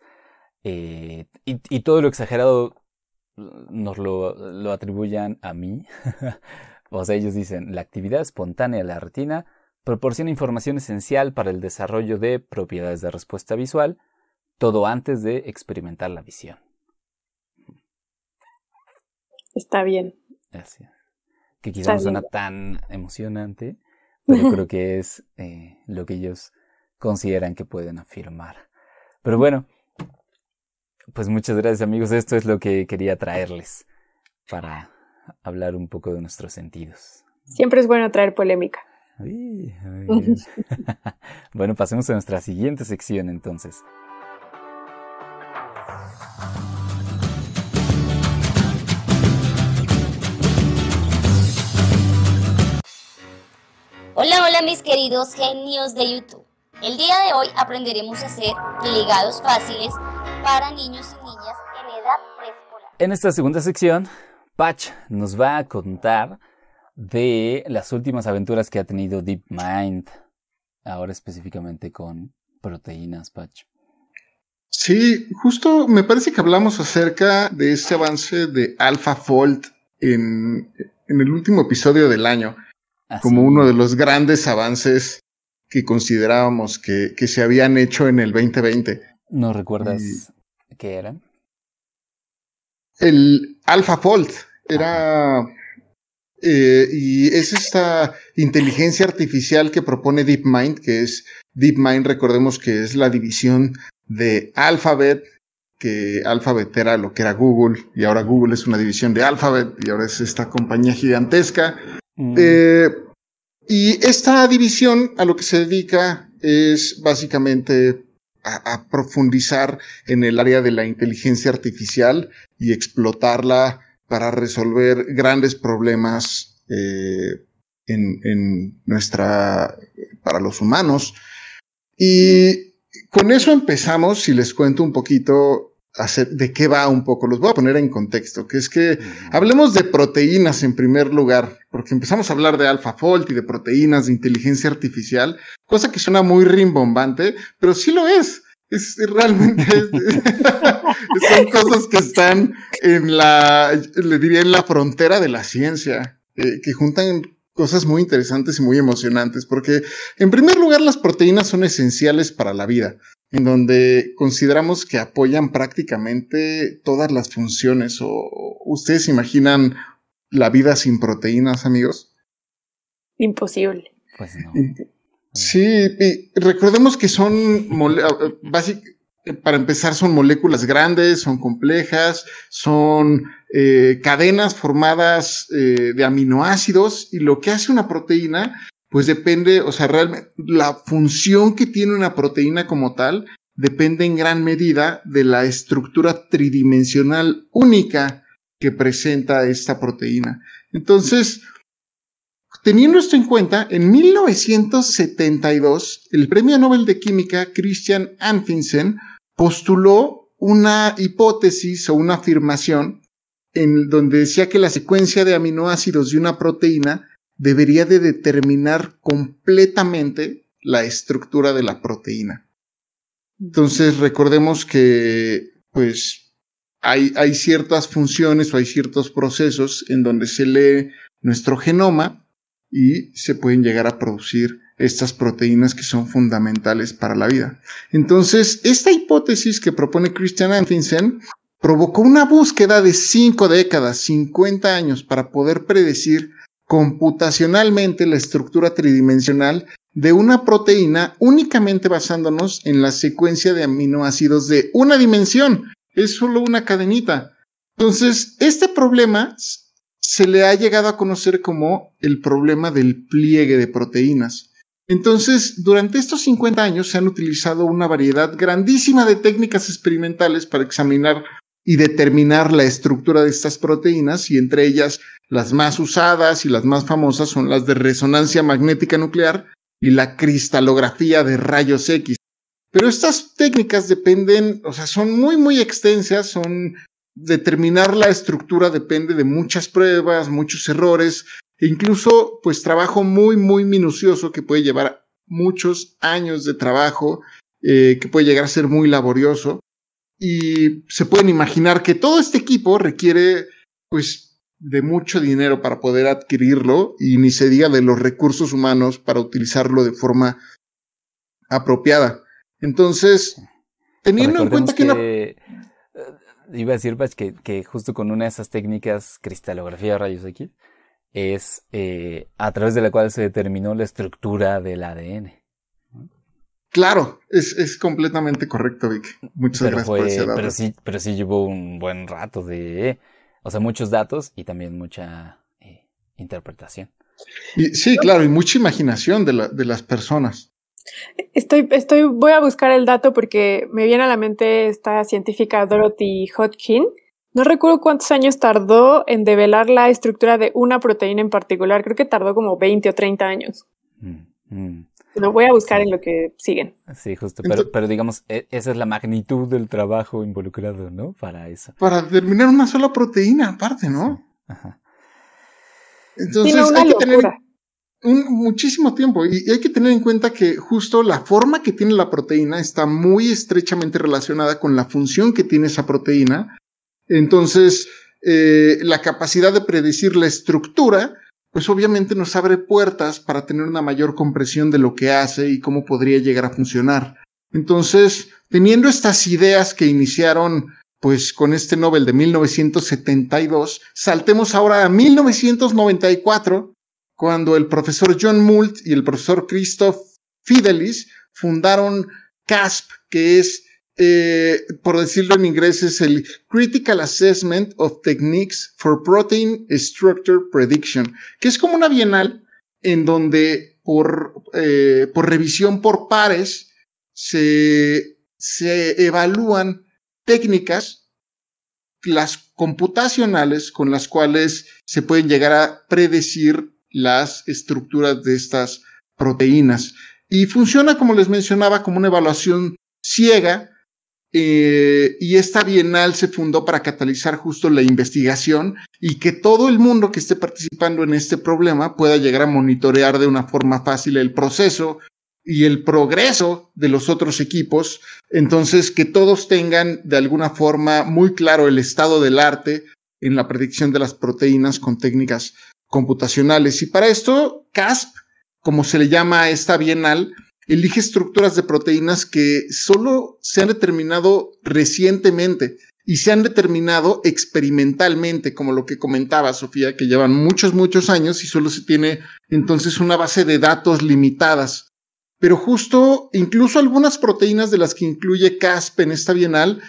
[SPEAKER 2] y, y, todo lo exagerado nos lo, lo atribuyan a mí. o sea, ellos dicen, la actividad espontánea de la retina proporciona información esencial para el desarrollo de propiedades de respuesta visual, todo antes de experimentar la visión.
[SPEAKER 3] Está bien.
[SPEAKER 2] Gracias. Que quizás no suena tan emocionante, pero creo que es eh, lo que ellos consideran que pueden afirmar. Pero bueno, pues muchas gracias amigos. Esto es lo que quería traerles para hablar un poco de nuestros sentidos.
[SPEAKER 3] Siempre es bueno traer polémica.
[SPEAKER 2] bueno, pasemos a nuestra siguiente sección entonces.
[SPEAKER 6] Hola, hola mis queridos genios de YouTube. El día de hoy aprenderemos a hacer ligados fáciles para niños y niñas en edad preescolar.
[SPEAKER 2] En esta segunda sección, Patch nos va a contar de las últimas aventuras que ha tenido DeepMind, ahora específicamente con proteínas, Patch.
[SPEAKER 4] Sí, justo me parece que hablamos acerca de este avance de AlphaFold en, en el último episodio del año como uno de los grandes avances que considerábamos que, que, se habían hecho en el 2020.
[SPEAKER 2] ¿No recuerdas qué eran?
[SPEAKER 4] El AlphaFold era... Eh, y es esta inteligencia artificial que propone DeepMind, que es DeepMind, recordemos que es la división de Alphabet, que Alphabet era lo que era Google, y ahora Google es una división de Alphabet, y ahora es esta compañía gigantesca Mm. Eh, y esta división a lo que se dedica es básicamente a, profundizar en el área de la inteligencia artificial y explotarla para resolver grandes problemas eh, en, en, nuestra para los humanos. Y con eso empezamos, si les cuento un poquito hacer, de qué va un poco. Los voy a poner en contexto, que es que hablemos de proteínas en primer lugar, porque empezamos a hablar de AlphaFold y de proteínas de inteligencia artificial, cosa que suena muy rimbombante, pero sí lo es. Es realmente son cosas que están en la, le diría en la frontera de la ciencia, eh, que juntan cosas muy interesantes y muy emocionantes, porque en primer lugar las proteínas son esenciales para la vida en donde consideramos que apoyan prácticamente todas las funciones. ¿O ustedes imaginan la vida sin proteínas, amigos?
[SPEAKER 3] Imposible.
[SPEAKER 2] Pues no.
[SPEAKER 4] Sí, y recordemos que son, básicamente, para empezar, son moléculas grandes, son complejas, son eh, cadenas formadas eh, de aminoácidos y lo que hace una proteína pues depende, o sea, realmente la función que tiene una proteína como tal depende en gran medida de la estructura tridimensional única que presenta esta proteína. Entonces, teniendo esto en cuenta, en 1972, el premio Nobel de Química Christian Anfinsen postuló una hipótesis o una afirmación en donde decía que la secuencia de aminoácidos de una proteína debería de determinar completamente la estructura de la proteína. Entonces recordemos que pues hay, hay ciertas funciones o hay ciertos procesos en donde se lee nuestro genoma y se pueden llegar a producir estas proteínas que son fundamentales para la vida. Entonces, esta hipótesis que propone Christian Anfinsen provocó una búsqueda de cinco décadas, 50 años, para poder predecir computacionalmente la estructura tridimensional de una proteína únicamente basándonos en la secuencia de aminoácidos de una dimensión. Es solo una cadenita. Entonces, este problema se le ha llegado a conocer como el problema del pliegue de proteínas. Entonces, durante estos 50 años se han utilizado una variedad grandísima de técnicas experimentales para examinar y determinar la estructura de estas proteínas y entre ellas las más usadas y las más famosas son las de resonancia magnética nuclear y la cristalografía de rayos X. Pero estas técnicas dependen, o sea, son muy, muy extensas, son determinar la estructura depende de muchas pruebas, muchos errores, e incluso pues trabajo muy, muy minucioso que puede llevar muchos años de trabajo, eh, que puede llegar a ser muy laborioso. Y se pueden imaginar que todo este equipo requiere pues de mucho dinero para poder adquirirlo y ni se diga de los recursos humanos para utilizarlo de forma apropiada. Entonces, teniendo en cuenta que,
[SPEAKER 2] iba a decir pues, que, que, justo con una de esas técnicas, cristalografía de rayos X, es eh, a través de la cual se determinó la estructura del ADN.
[SPEAKER 4] Claro, es, es completamente correcto, Vic. Muchas gracias por ese dato.
[SPEAKER 2] Pero sí, pero sí llevó un buen rato de, o sea, muchos datos y también mucha eh, interpretación.
[SPEAKER 4] Y, sí, claro, y mucha imaginación de, la, de las personas.
[SPEAKER 3] Estoy, estoy, voy a buscar el dato porque me viene a la mente esta científica Dorothy Hodgkin. No recuerdo cuántos años tardó en develar la estructura de una proteína en particular. Creo que tardó como 20 o 30 años. Mm, mm. Lo voy a buscar en lo que siguen.
[SPEAKER 2] Sí, justo. Pero, pero digamos, e, esa es la magnitud del trabajo involucrado, ¿no? Para eso.
[SPEAKER 4] Para determinar una sola proteína, aparte, ¿no? Ajá. Entonces, hay que tener muchísimo tiempo y hay que tener en cuenta que justo la forma que tiene la proteína está muy estrechamente relacionada con la función que tiene esa proteína. Entonces, eh, la capacidad de predecir la estructura, pues obviamente nos abre puertas para tener una mayor comprensión de lo que hace y cómo podría llegar a funcionar. Entonces, teniendo estas ideas que iniciaron pues con este Nobel de 1972, saltemos ahora a 1994 cuando el profesor John Moult y el profesor Christoph Fidelis fundaron CASP, que es, eh, por decirlo en inglés, es el Critical Assessment of Techniques for Protein Structure Prediction, que es como una bienal en donde por, eh, por revisión por pares se, se evalúan técnicas, las computacionales con las cuales se pueden llegar a predecir las estructuras de estas proteínas. Y funciona, como les mencionaba, como una evaluación ciega. Eh, y esta bienal se fundó para catalizar justo la investigación y que todo el mundo que esté participando en este problema pueda llegar a monitorear de una forma fácil el proceso y el progreso de los otros equipos. Entonces, que todos tengan de alguna forma muy claro el estado del arte en la predicción de las proteínas con técnicas computacionales. Y para esto, CASP, como se le llama a esta bienal, elige estructuras de proteínas que solo se han determinado recientemente y se han determinado experimentalmente, como lo que comentaba Sofía, que llevan muchos, muchos años y solo se tiene entonces una base de datos limitadas. Pero justo, incluso algunas proteínas de las que incluye CASP en esta bienal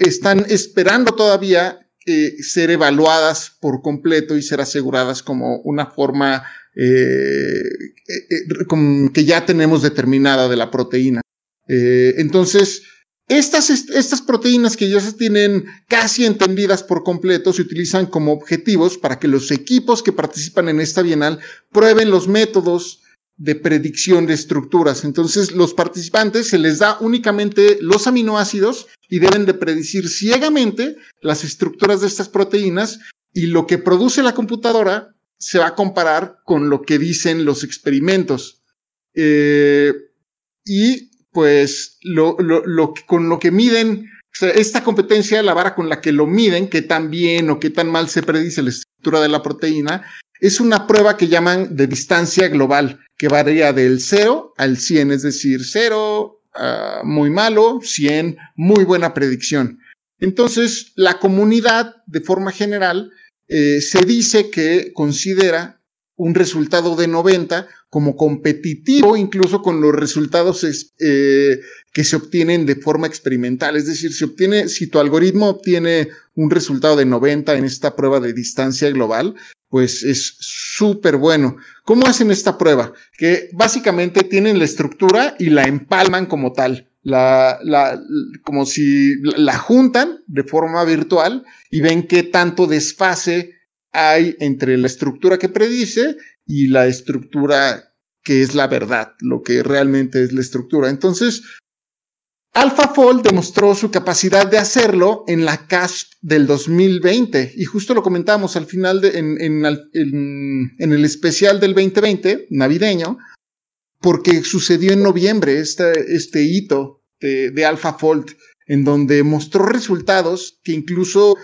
[SPEAKER 4] están esperando todavía eh, ser evaluadas por completo y ser aseguradas como una forma eh, eh, que ya tenemos determinada de la proteína. entonces, estas, estas proteínas que ya se tienen casi entendidas por completo se utilizan como objetivos para que los equipos que participan en esta bienal prueben los métodos de predicción de estructuras. Entonces, los participantes se les da únicamente los aminoácidos y deben de predecir ciegamente las estructuras de estas proteínas y lo que produce la computadora se va a comparar con lo que dicen los experimentos. Eh, y pues con lo que miden, esta competencia, la vara con la que lo miden, qué tan bien o qué tan mal se predice la estructura de la proteína, es una prueba que llaman de distancia global, que varía del 0 al 100, es decir, 0 Ah, muy malo, 100, muy buena predicción. Entonces, la comunidad, de forma general, eh, se dice que considera un resultado de 90 como competitivo incluso con los resultados eh, que se obtienen de forma experimental. Es decir, si obtiene, si tu algoritmo obtiene un resultado de 90 en esta prueba de distancia global, pues es súper bueno. ¿Cómo hacen esta prueba? Que básicamente tienen la estructura y la empalman como tal. La, la, como si la juntan de forma virtual y ven qué tanto desfase hay entre la estructura que predice y la estructura que es la verdad, lo que realmente es la estructura. Entonces, AlphaFold demostró su capacidad de hacerlo en la CASP del 2020 y justo lo comentamos al final de, en, en, el especial del 2020 navideño, porque sucedió en noviembre este, hito de, de AlphaFold, en donde mostró resultados que incluso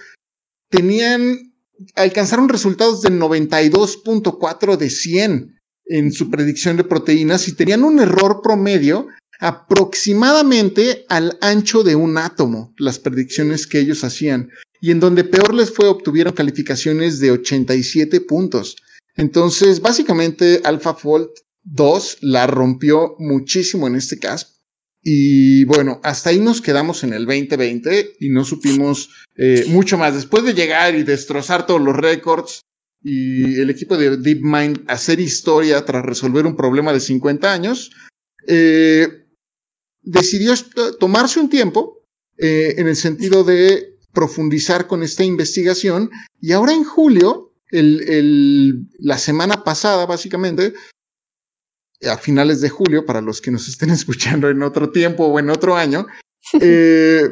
[SPEAKER 4] tenían alcanzaron resultados de 92.4 de 100 en su predicción de proteínas y tenían un error promedio aproximadamente al ancho de un átomo, las predicciones que ellos hacían. Y en donde peor les fue, obtuvieron calificaciones de 87 puntos. Entonces, básicamente, AlphaFold 2 la rompió muchísimo en este caso. Y bueno, hasta ahí nos quedamos en el 2020 y no supimos eh, mucho más. Después de llegar y destrozar todos los récords y el equipo de DeepMind hacer historia tras resolver un problema de 50 años, eh, decidió tomarse un tiempo eh, en el sentido de profundizar con esta investigación y ahora en julio, el, el, la semana pasada básicamente, a finales de julio, para los que nos estén escuchando en otro tiempo o en otro año, eh,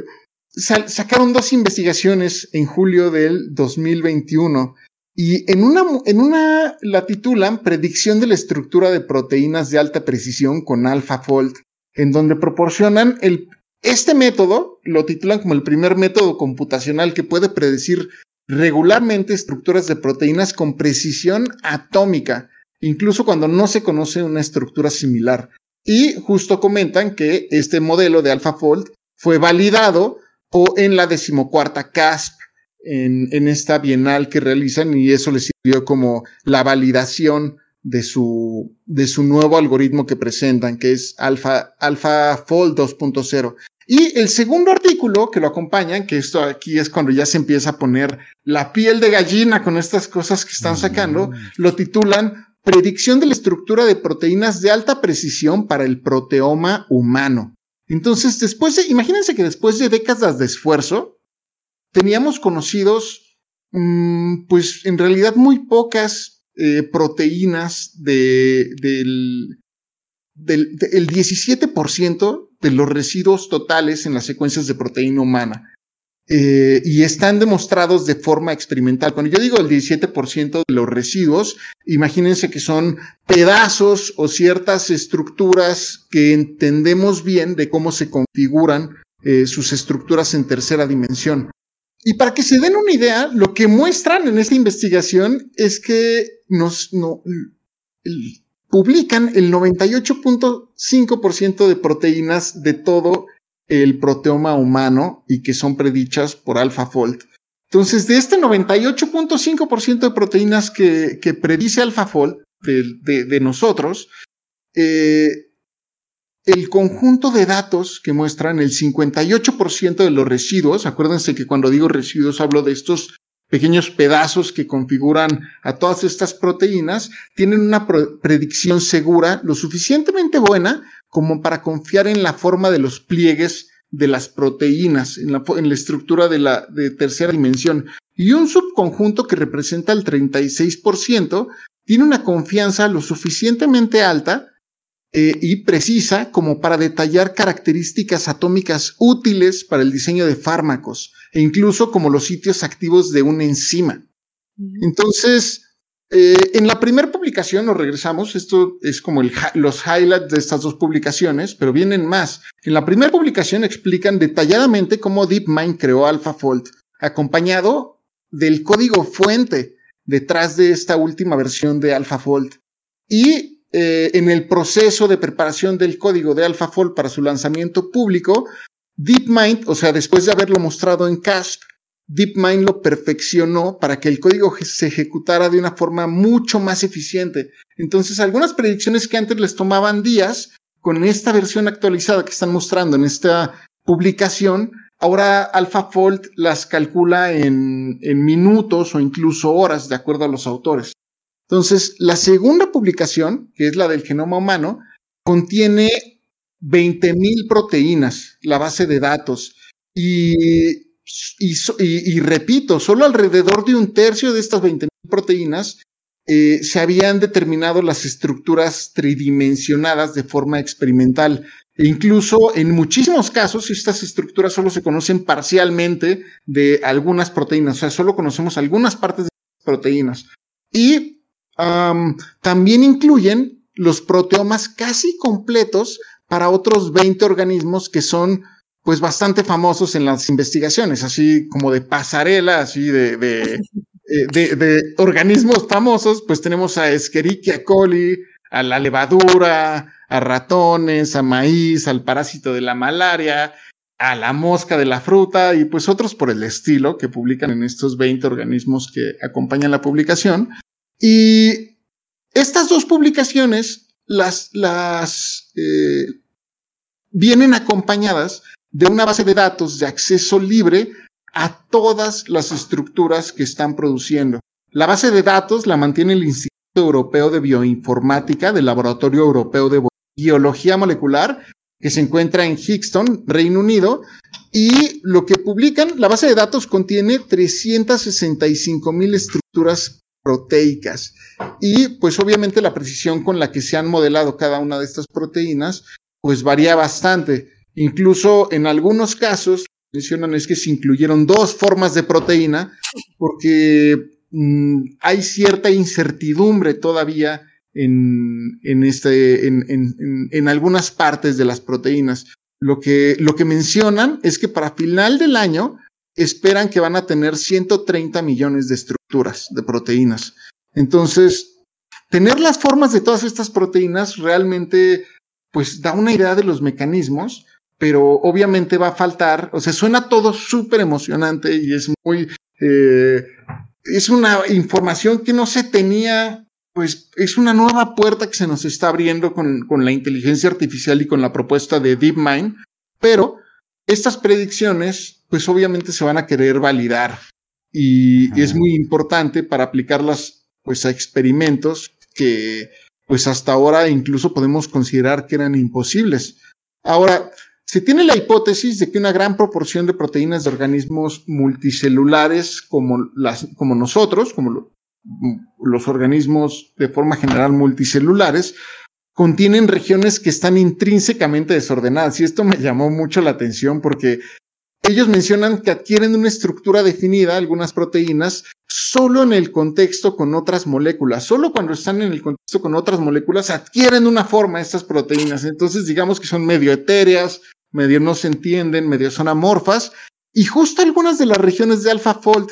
[SPEAKER 4] sacaron dos investigaciones en julio del 2021 y en una, en una la titulan Predicción de la estructura de proteínas de alta precisión con AlphaFold, en donde proporcionan el, este método, lo titulan como el primer método computacional que puede predecir regularmente estructuras de proteínas con precisión atómica incluso cuando no se conoce una estructura similar. Y justo comentan que este modelo de AlphaFold fue validado o en la decimocuarta CASP en, en, esta bienal que realizan y eso les sirvió como la validación de su, de su nuevo algoritmo que presentan, que es Alpha, AlphaFold 2.0. Y el segundo artículo que lo acompañan, que esto aquí es cuando ya se empieza a poner la piel de gallina con estas cosas que están sacando, mm. lo titulan predicción de la estructura de proteínas de alta precisión para el proteoma humano. Entonces, después de, imagínense que después de décadas de esfuerzo, teníamos conocidos, mmm, pues en realidad muy pocas eh, proteínas de, del, del, del 17% de los residuos totales en las secuencias de proteína humana. Eh, y están demostrados de forma experimental. Cuando yo digo el 17% de los residuos, imagínense que son pedazos o ciertas estructuras que entendemos bien de cómo se configuran eh, sus estructuras en tercera dimensión. Y para que se den una idea, lo que muestran en esta investigación es que nos no, publican el 98.5% de proteínas de todo el proteoma humano y que son predichas por AlphaFold. Entonces, de este 98.5% de proteínas que, predice AlphaFold de, de, nosotros, eh, el conjunto de datos que muestran el 58% de los residuos, acuérdense que cuando digo residuos hablo de estos pequeños pedazos que configuran a todas estas proteínas, tienen una predicción segura lo suficientemente buena como para confiar en la forma de los pliegues de las proteínas, en la, estructura de la de tercera dimensión. Y un subconjunto que representa el 36% tiene una confianza lo suficientemente alta eh, y precisa como para detallar características atómicas útiles para el diseño de fármacos e incluso como los sitios activos de una enzima. Entonces, eh, en la primera publicación nos regresamos, esto es como el, los highlights de estas dos publicaciones, pero vienen más. En la primera publicación explican detalladamente cómo DeepMind creó AlphaFold, acompañado del código fuente detrás de esta última versión de AlphaFold. Y eh, en el proceso de preparación del código de AlphaFold para su lanzamiento público, DeepMind, o sea, después de haberlo mostrado en CASP, DeepMind lo perfeccionó para que el código se ejecutara de una forma mucho más eficiente. Entonces, algunas predicciones que antes les tomaban días, con esta versión actualizada que están mostrando en esta publicación, ahora AlphaFold las calcula en, en minutos o incluso horas, de acuerdo a los autores. Entonces, la segunda publicación, que es la del genoma humano, contiene 20.000 proteínas, la base de datos. Y, repito, solo alrededor de un tercio de estas 20.000 proteínas eh, se habían determinado las estructuras tridimensionadas de forma experimental. E incluso en muchísimos casos estas estructuras solo se conocen parcialmente de algunas proteínas, o sea, solo conocemos algunas partes de las proteínas. Y también incluyen los proteomas casi completos para otros 20 organismos que son pues bastante famosos en las investigaciones, así como de pasarela, así de, de, eh, de, organismos famosos, pues tenemos a Escherichia coli, a la levadura, a ratones, a maíz, al parásito de la malaria, a la mosca de la fruta y pues otros por el estilo que publican en estos 20 organismos que acompañan la publicación. Y estas dos publicaciones las, las eh, vienen acompañadas de una base de datos de acceso libre a todas las estructuras que están produciendo. La base de datos la mantiene el Instituto Europeo de Bioinformática del Laboratorio Europeo de Biología Molecular, que se encuentra en Hickston, Reino Unido, y lo que publican, la base de datos contiene 365 mil estructuras proteicas. Y pues obviamente la precisión con la que se han modelado cada una de estas proteínas, pues varía bastante. Incluso en algunos casos mencionan es que se incluyeron dos formas de proteína porque mm, hay cierta incertidumbre todavía en, en, este, en, en, en, algunas partes de las proteínas. Lo que, lo que mencionan es que para final del año esperan que van a tener 130 millones de estructuras de proteínas. Entonces, tener las formas de todas estas proteínas realmente pues da una idea de los mecanismos, pero obviamente va a faltar, o sea, suena todo súper emocionante y es muy, eh, es una información que no se tenía, pues es una nueva puerta que se nos está abriendo con, con la inteligencia artificial y con la propuesta de DeepMind, pero estas predicciones, pues obviamente se van a querer validar y es muy importante para aplicarlas, pues a experimentos que, pues hasta ahora incluso podemos considerar que eran imposibles. Ahora, se tiene la hipótesis de que una gran proporción de proteínas de organismos multicelulares como, las, como nosotros, como los organismos de forma general multicelulares, contienen regiones que están intrínsecamente desordenadas. Y esto me llamó mucho la atención porque ellos mencionan que adquieren una estructura definida, algunas proteínas, solo en el contexto con otras moléculas. Solo cuando están en el contexto con otras moléculas adquieren una forma estas proteínas. Entonces digamos que son medio etéreas, medio no se entienden, medio son amorfas. Y justo algunas de las regiones de AlphaFold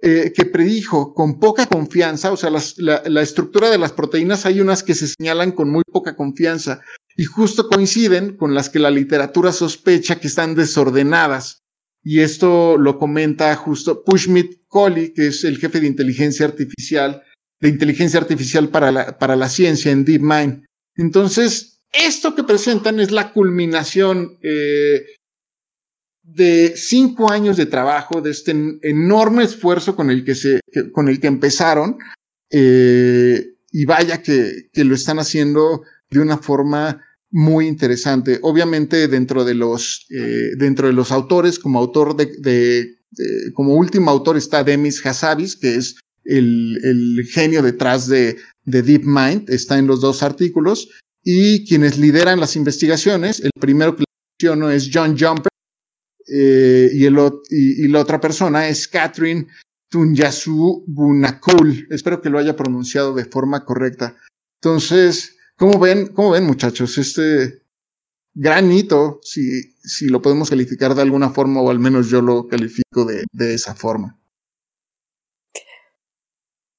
[SPEAKER 4] eh, que predijo con poca confianza, o sea, la, estructura de las proteínas hay unas que se señalan con muy poca confianza y justo coinciden con las que la literatura sospecha que están desordenadas. Y esto lo comenta justo Pushmit Kohli, que es el jefe de inteligencia artificial, de inteligencia artificial para la, para la ciencia en DeepMind. Entonces, esto que presentan es la culminación eh, de cinco años de trabajo, de este enorme esfuerzo con el que se, con el que empezaron, eh, y vaya que, que, lo están haciendo de una forma muy interesante. Obviamente dentro de los, eh, dentro de los autores, como autor de, de, como último autor está Demis Hassabis, que es el, el genio detrás de, de DeepMind, está en los dos artículos, y quienes lideran las investigaciones, el primero que menciono es John Jumper, eh, y, el, y, la otra persona es Catherine Tunyasu Bunakul. Espero que lo haya pronunciado de forma correcta. Entonces, ¿cómo ven, cómo ven muchachos? Este gran hito, si, si lo podemos calificar de alguna forma, o al menos yo lo califico de, de esa forma.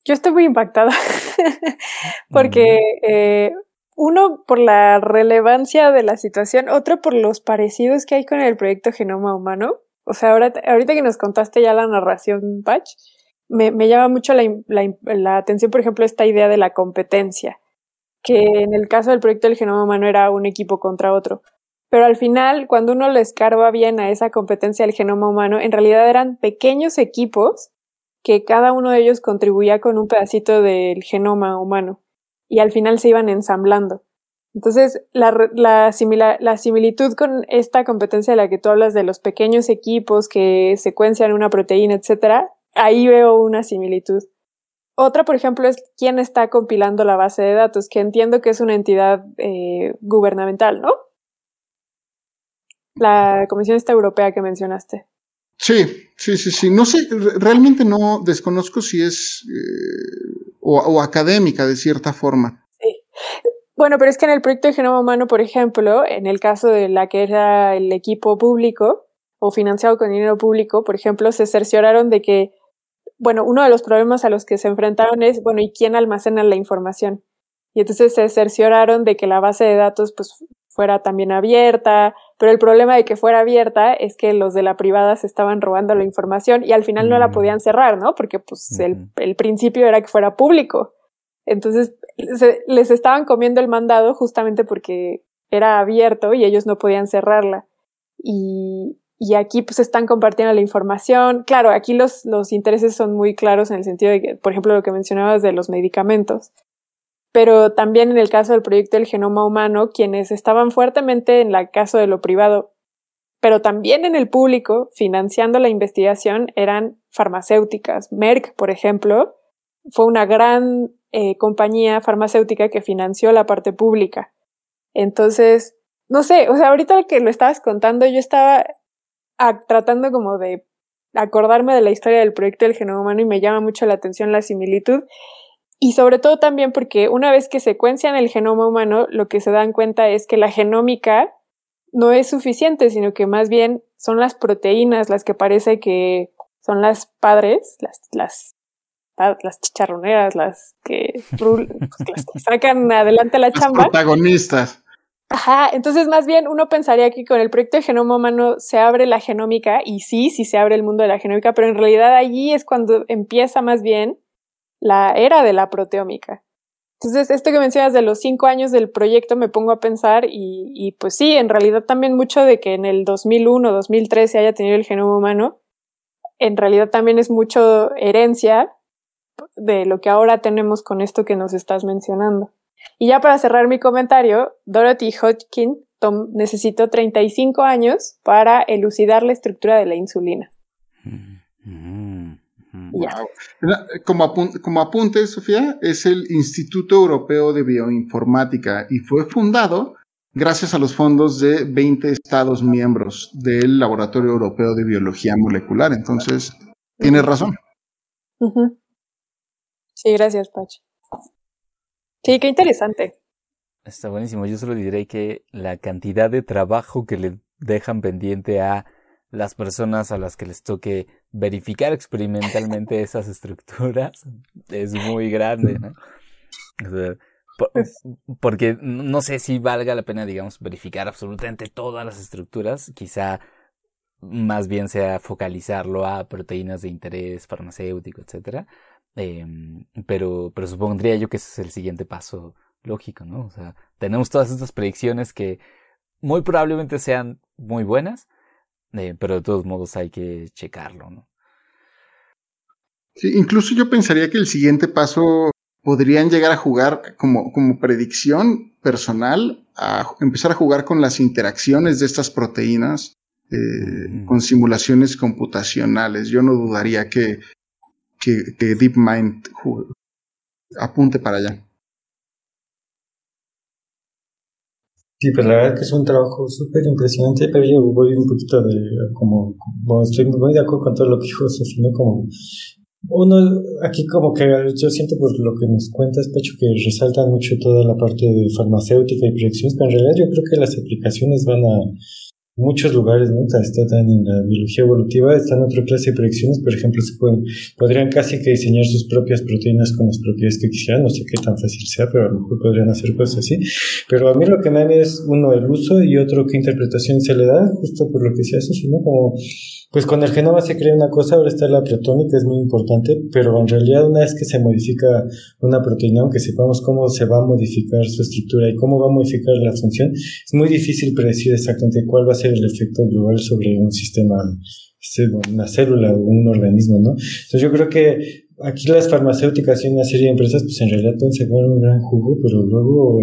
[SPEAKER 3] Yo estoy muy impactada porque eh, uno por la relevancia de la situación, otro por los parecidos que hay con el proyecto Genoma Humano. O sea, ahora, ahorita que nos contaste ya la narración, Patch, me, me llama mucho la, la, la, atención, por ejemplo, esta idea de la competencia, que en el caso del proyecto del genoma humano era un equipo contra otro. Pero al final, cuando uno le escarba bien a esa competencia del genoma humano, en realidad eran pequeños equipos que cada uno de ellos contribuía con un pedacito del genoma humano y al final se iban ensamblando. Entonces, la, la, similitud con esta competencia de la que tú hablas de los pequeños equipos que secuencian una proteína, etcétera, ahí veo una similitud. Otra, por ejemplo, es quién está compilando la base de datos, que entiendo que es una entidad eh, gubernamental, ¿no? La Comisión Esta Europea que mencionaste.
[SPEAKER 4] Sí, sí, sí, sí. No sé, realmente no desconozco si es eh, o, académica de cierta forma.
[SPEAKER 3] Sí. Bueno, pero es que en el proyecto de genoma humano, por ejemplo, en el caso de la que era el equipo público o financiado con dinero público, por ejemplo, se cercioraron de que, bueno, uno de los problemas a los que se enfrentaron es, bueno, ¿y quién almacena la información? Y entonces se cercioraron de que la base de datos pues fuera también abierta, pero el problema de que fuera abierta es que los de la privada se estaban robando la información y al final no la mm. podían cerrar, ¿no? Porque pues el, el, principio era que fuera público. Entonces les estaban comiendo el mandado justamente porque era abierto y ellos no podían cerrarla. Y, y aquí pues están compartiendo la información. Claro, aquí los, los intereses son muy claros en el sentido de que, por ejemplo, lo que mencionabas de los medicamentos pero también en el caso del proyecto del genoma humano, quienes estaban fuertemente en el caso de lo privado, pero también en el público, financiando la investigación, eran farmacéuticas. Merck, por ejemplo, fue una gran eh, compañía farmacéutica que financió la parte pública. Entonces, no sé, o sea, ahorita que lo estabas contando, yo estaba tratando como de acordarme de la historia del proyecto del genoma humano y me llama mucho la atención la similitud. Y sobre todo también porque una vez que secuencian el genoma humano, lo que se dan cuenta es que la genómica no es suficiente, sino que más bien son las proteínas las que parece que son las padres, las, las, las chicharroneras, las que, las que sacan adelante la chamba.
[SPEAKER 4] Los protagonistas.
[SPEAKER 3] Ajá, entonces más bien uno pensaría que con el proyecto de genoma humano se abre la genómica, y sí, sí se abre el mundo de la genómica, pero en realidad allí es cuando empieza más bien la era de la proteómica. Entonces, esto que mencionas de los cinco años del proyecto me pongo a pensar y, pues sí, en realidad también mucho de que en el 2001, 2003 se haya tenido el genoma humano, en realidad también es mucho herencia de lo que ahora tenemos con esto que nos estás mencionando. Y ya para cerrar mi comentario, Dorothy Hodgkin necesitó 35 años para elucidar la estructura de la insulina.
[SPEAKER 4] Mm, como, como apunte, Sofía, es el Instituto Europeo de Bioinformática y fue fundado gracias a los fondos de 20 Estados miembros del Laboratorio Europeo de Biología Molecular. Entonces, tienes razón.
[SPEAKER 3] Sí, gracias, Pach. Sí, qué interesante.
[SPEAKER 2] Está buenísimo. Yo solo diré que la cantidad de trabajo que le dejan pendiente a las personas a las que les toque verificar experimentalmente esas estructuras es muy grande, ¿no? Porque no sé si valga la pena, digamos, verificar absolutamente todas las estructuras, quizá más bien sea focalizarlo a proteínas de interés farmacéutico, etcétera. Em, pero, pero supondría yo que ese es el siguiente paso lógico, ¿no? O sea, tenemos todas estas predicciones que muy probablemente sean muy buenas, eh, pero de todos modos hay que checarlo, ¿no?
[SPEAKER 4] Sí, incluso yo pensaría que el siguiente paso podrían llegar a jugar como, como predicción personal, a empezar a jugar con las interacciones de estas proteínas, eh, con simulaciones computacionales. Yo no dudaría que, que, que DeepMind apunte para allá.
[SPEAKER 5] Sí, pues la verdad que es un trabajo súper impresionante, pero yo voy un poquito de, como, estoy muy de acuerdo con todo lo que dijo Sofía, como uno, aquí como que yo siento por lo que nos cuentas, Pecho, que resaltan mucho toda la parte de farmacéutica y proyecciones, pero en realidad yo creo que las aplicaciones van a, muchos lugares, ¿no? Está en la biología evolutiva, están otra clase de predicciones, por ejemplo, se pueden, podrían casi que diseñar sus propias proteínas con las propiedades que quisieran, no sé qué tan fácil sea, pero a lo mejor podrían hacer cosas así. Pero a mí lo que me da es, uno, el uso y otro, qué interpretación se le da, justo por lo que decía eso, ¿no? Como pues con el genoma se crea una cosa, ahora está la proteómica, es muy importante, pero en realidad una vez que se modifica una proteína, aunque sepamos cómo se va a modificar su estructura y cómo va a modificar la función, es muy difícil predecir exactamente cuál va a ser el efecto global sobre un sistema, una célula o un organismo, ¿no? Entonces yo creo que aquí las farmacéuticas y una serie de empresas, pues en realidad pueden sacar un gran jugo, pero luego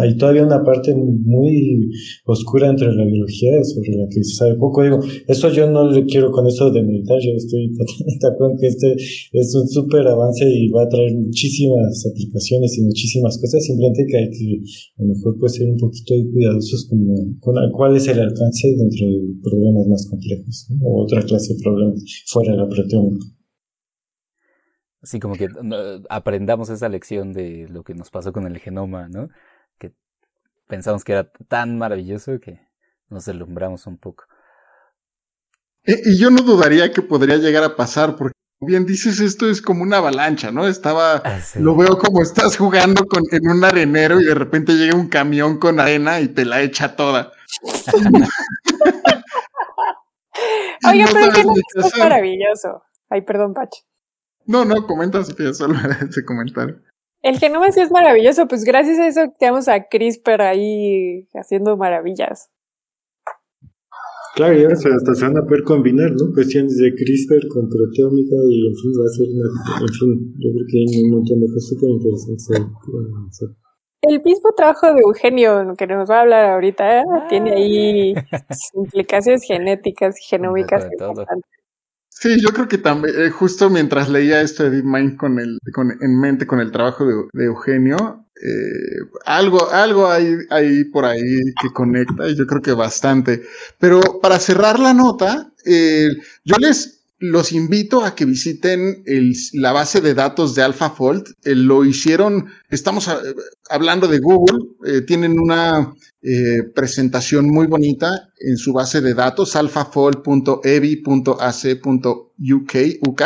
[SPEAKER 5] hay todavía una parte muy oscura entre la biología sobre la que se sabe poco. Digo, eso yo no le quiero con eso de meditar, yo estoy totalmente de acuerdo que este es un súper avance y va a traer muchísimas aplicaciones y muchísimas cosas, simplemente que hay que a lo mejor puede ser un poquito cuidadosos con, con cuál es el alcance dentro de problemas más complejos o otra clase de problemas fuera de la proteómica.
[SPEAKER 2] Así como que aprendamos esa lección de lo que nos pasó con el genoma, ¿no? Que pensamos que era tan maravilloso que nos deslumbramos un poco.
[SPEAKER 4] Y, yo no dudaría que podría llegar a pasar, porque bien dices, esto es como una avalancha, ¿no? Estaba, ah, lo veo como estás jugando con, en un arenero y de repente llega un camión con arena y te la echa toda.
[SPEAKER 3] Oye, pero que no es maravilloso. Ay, perdón, Pacho.
[SPEAKER 4] No, no, comenta Sofía, solo ese comentario.
[SPEAKER 3] El genoma sí es maravilloso, pues gracias a eso tenemos a CRISPR ahí haciendo maravillas.
[SPEAKER 5] Claro, y ahora hasta se van a poder combinar, ¿no? Cuestiones de CRISPR con proteómica y en fin, va a ser una... En fin, yo creo que hay un montón de cosas súper interesantes.
[SPEAKER 3] El mismo trabajo de Eugenio, que nos va a hablar ahorita, tiene ahí implicaciones genéticas y genómicas importantes.
[SPEAKER 4] Sí, yo creo que también, eh, justo mientras leía esto de DeepMind con el, con, en mente con el trabajo de, Eugenio, eh, algo, algo hay, hay por ahí que conecta y yo creo que bastante. Pero para cerrar la nota, eh, yo les los invito a que visiten la base de datos de AlphaFold. Eh, lo hicieron, estamos hablando de Google, eh, tienen una eh, presentación muy bonita en su base de datos, alphafold.evi.ac.uk,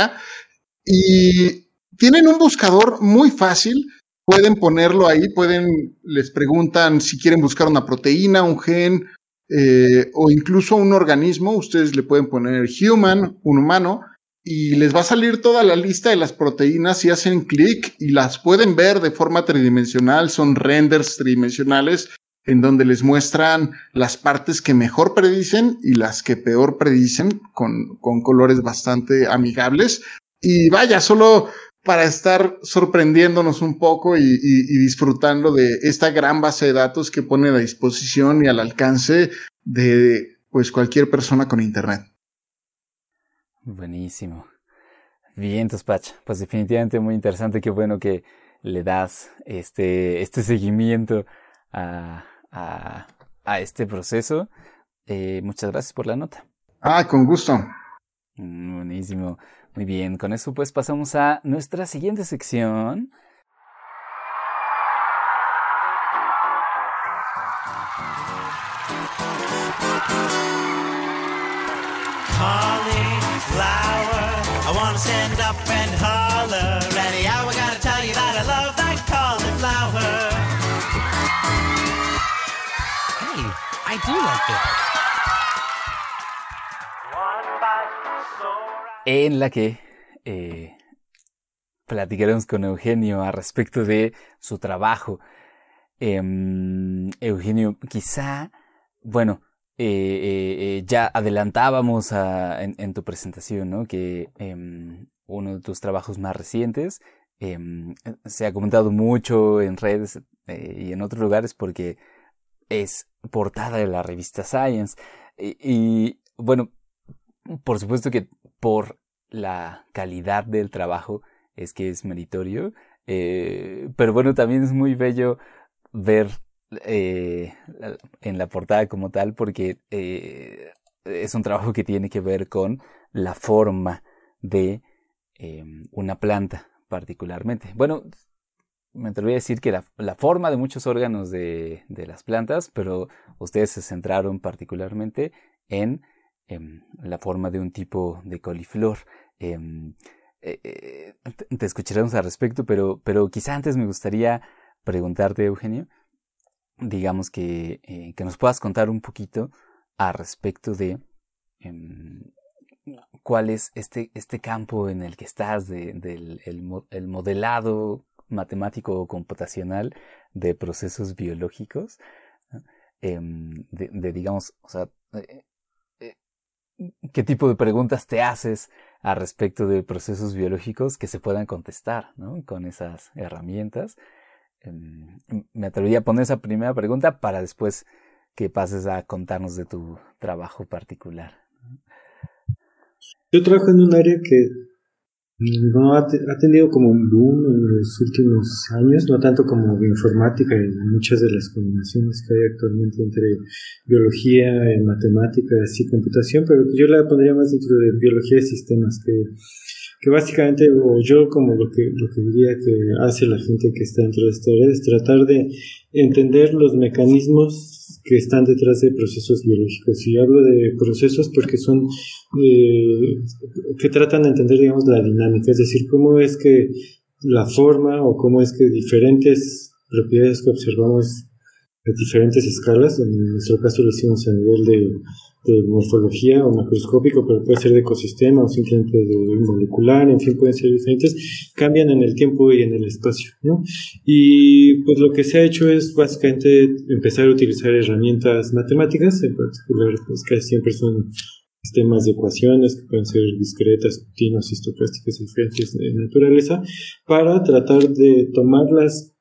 [SPEAKER 4] y tienen un buscador muy fácil. Pueden ponerlo ahí, pueden, les preguntan si quieren buscar una proteína, un gen, eh, o incluso un organismo, ustedes le pueden poner human, un humano, y les va a salir toda la lista de las proteínas si hacen clic y las pueden ver de forma tridimensional, son renders tridimensionales en donde les muestran las partes que mejor predicen y las que peor predicen con, con colores bastante amigables. Y vaya, solo para estar sorprendiéndonos un poco y, disfrutando de esta gran base de datos que pone a disposición y al alcance de pues cualquier persona con internet.
[SPEAKER 2] Buenísimo. Bien, Tospach, pues definitivamente muy interesante, qué bueno que le das este, este seguimiento a, a, este proceso. Eh, muchas gracias por la nota.
[SPEAKER 4] Ah, con gusto.
[SPEAKER 2] Mm, buenísimo. Muy bien, con eso pues pasamos a nuestra siguiente sección. flower, I wanna stand up and holler. Anyhow, I gotta tell you that I love that cauliflower. Hey, I do like this. En la que eh, platicaremos con Eugenio a respecto de su trabajo. Em, Eugenio, quizá, bueno, eh, eh, ya adelantábamos en, tu presentación, ¿no? Que em, uno de tus trabajos más recientes em, se ha comentado mucho en redes y en otros lugares porque es portada de la revista Science. y bueno, por supuesto que por la calidad del trabajo es que es meritorio. Eh, pero bueno, también es muy bello ver eh, en la portada como tal porque eh, es un trabajo que tiene que ver con la forma de una planta particularmente. Bueno, me atrevería a decir que la, forma de muchos órganos de, las plantas, pero ustedes se centraron particularmente en, la forma de un tipo de coliflor. Em, eh, eh, te escucharemos al respecto, pero, pero quizá antes me gustaría preguntarte, Eugenio, digamos que, eh, que nos puedas contar un poquito al respecto de em, cuál es este, este campo en el que estás, del el modelado matemático o computacional de procesos biológicos, em, de, digamos, o sea, qué tipo de preguntas te haces al respecto de procesos biológicos que se puedan contestar ¿no? con esas herramientas. Em, me atrevería a poner esa primera pregunta para después que pases a contarnos de tu trabajo particular.
[SPEAKER 5] Yo trabajo en un área que no, ha, tenido como un boom en los últimos años, no tanto como informática y muchas de las combinaciones que hay actualmente entre biología, matemáticas y computación, pero yo la pondría más dentro de biología de sistemas, que, que básicamente, o yo como lo que, lo que diría que hace la gente que está dentro de esta área, es tratar de entender los mecanismos que están detrás de procesos biológicos. Y hablo de procesos porque son eh, que tratan de entender, digamos, la dinámica, es decir, cómo es que la forma o cómo es que diferentes propiedades que observamos a diferentes escalas, en nuestro caso lo hicimos a nivel de de morfología o macroscópico, pero puede ser de ecosistema o simplemente de molecular, en fin, pueden ser diferentes, cambian en el tiempo y en el espacio. ¿no? Y pues lo que se ha hecho es básicamente empezar a utilizar herramientas matemáticas, en particular, pues casi siempre son sistemas de ecuaciones que pueden ser discretas, continuas, estocásticas, diferentes de naturaleza, para tratar de tomar las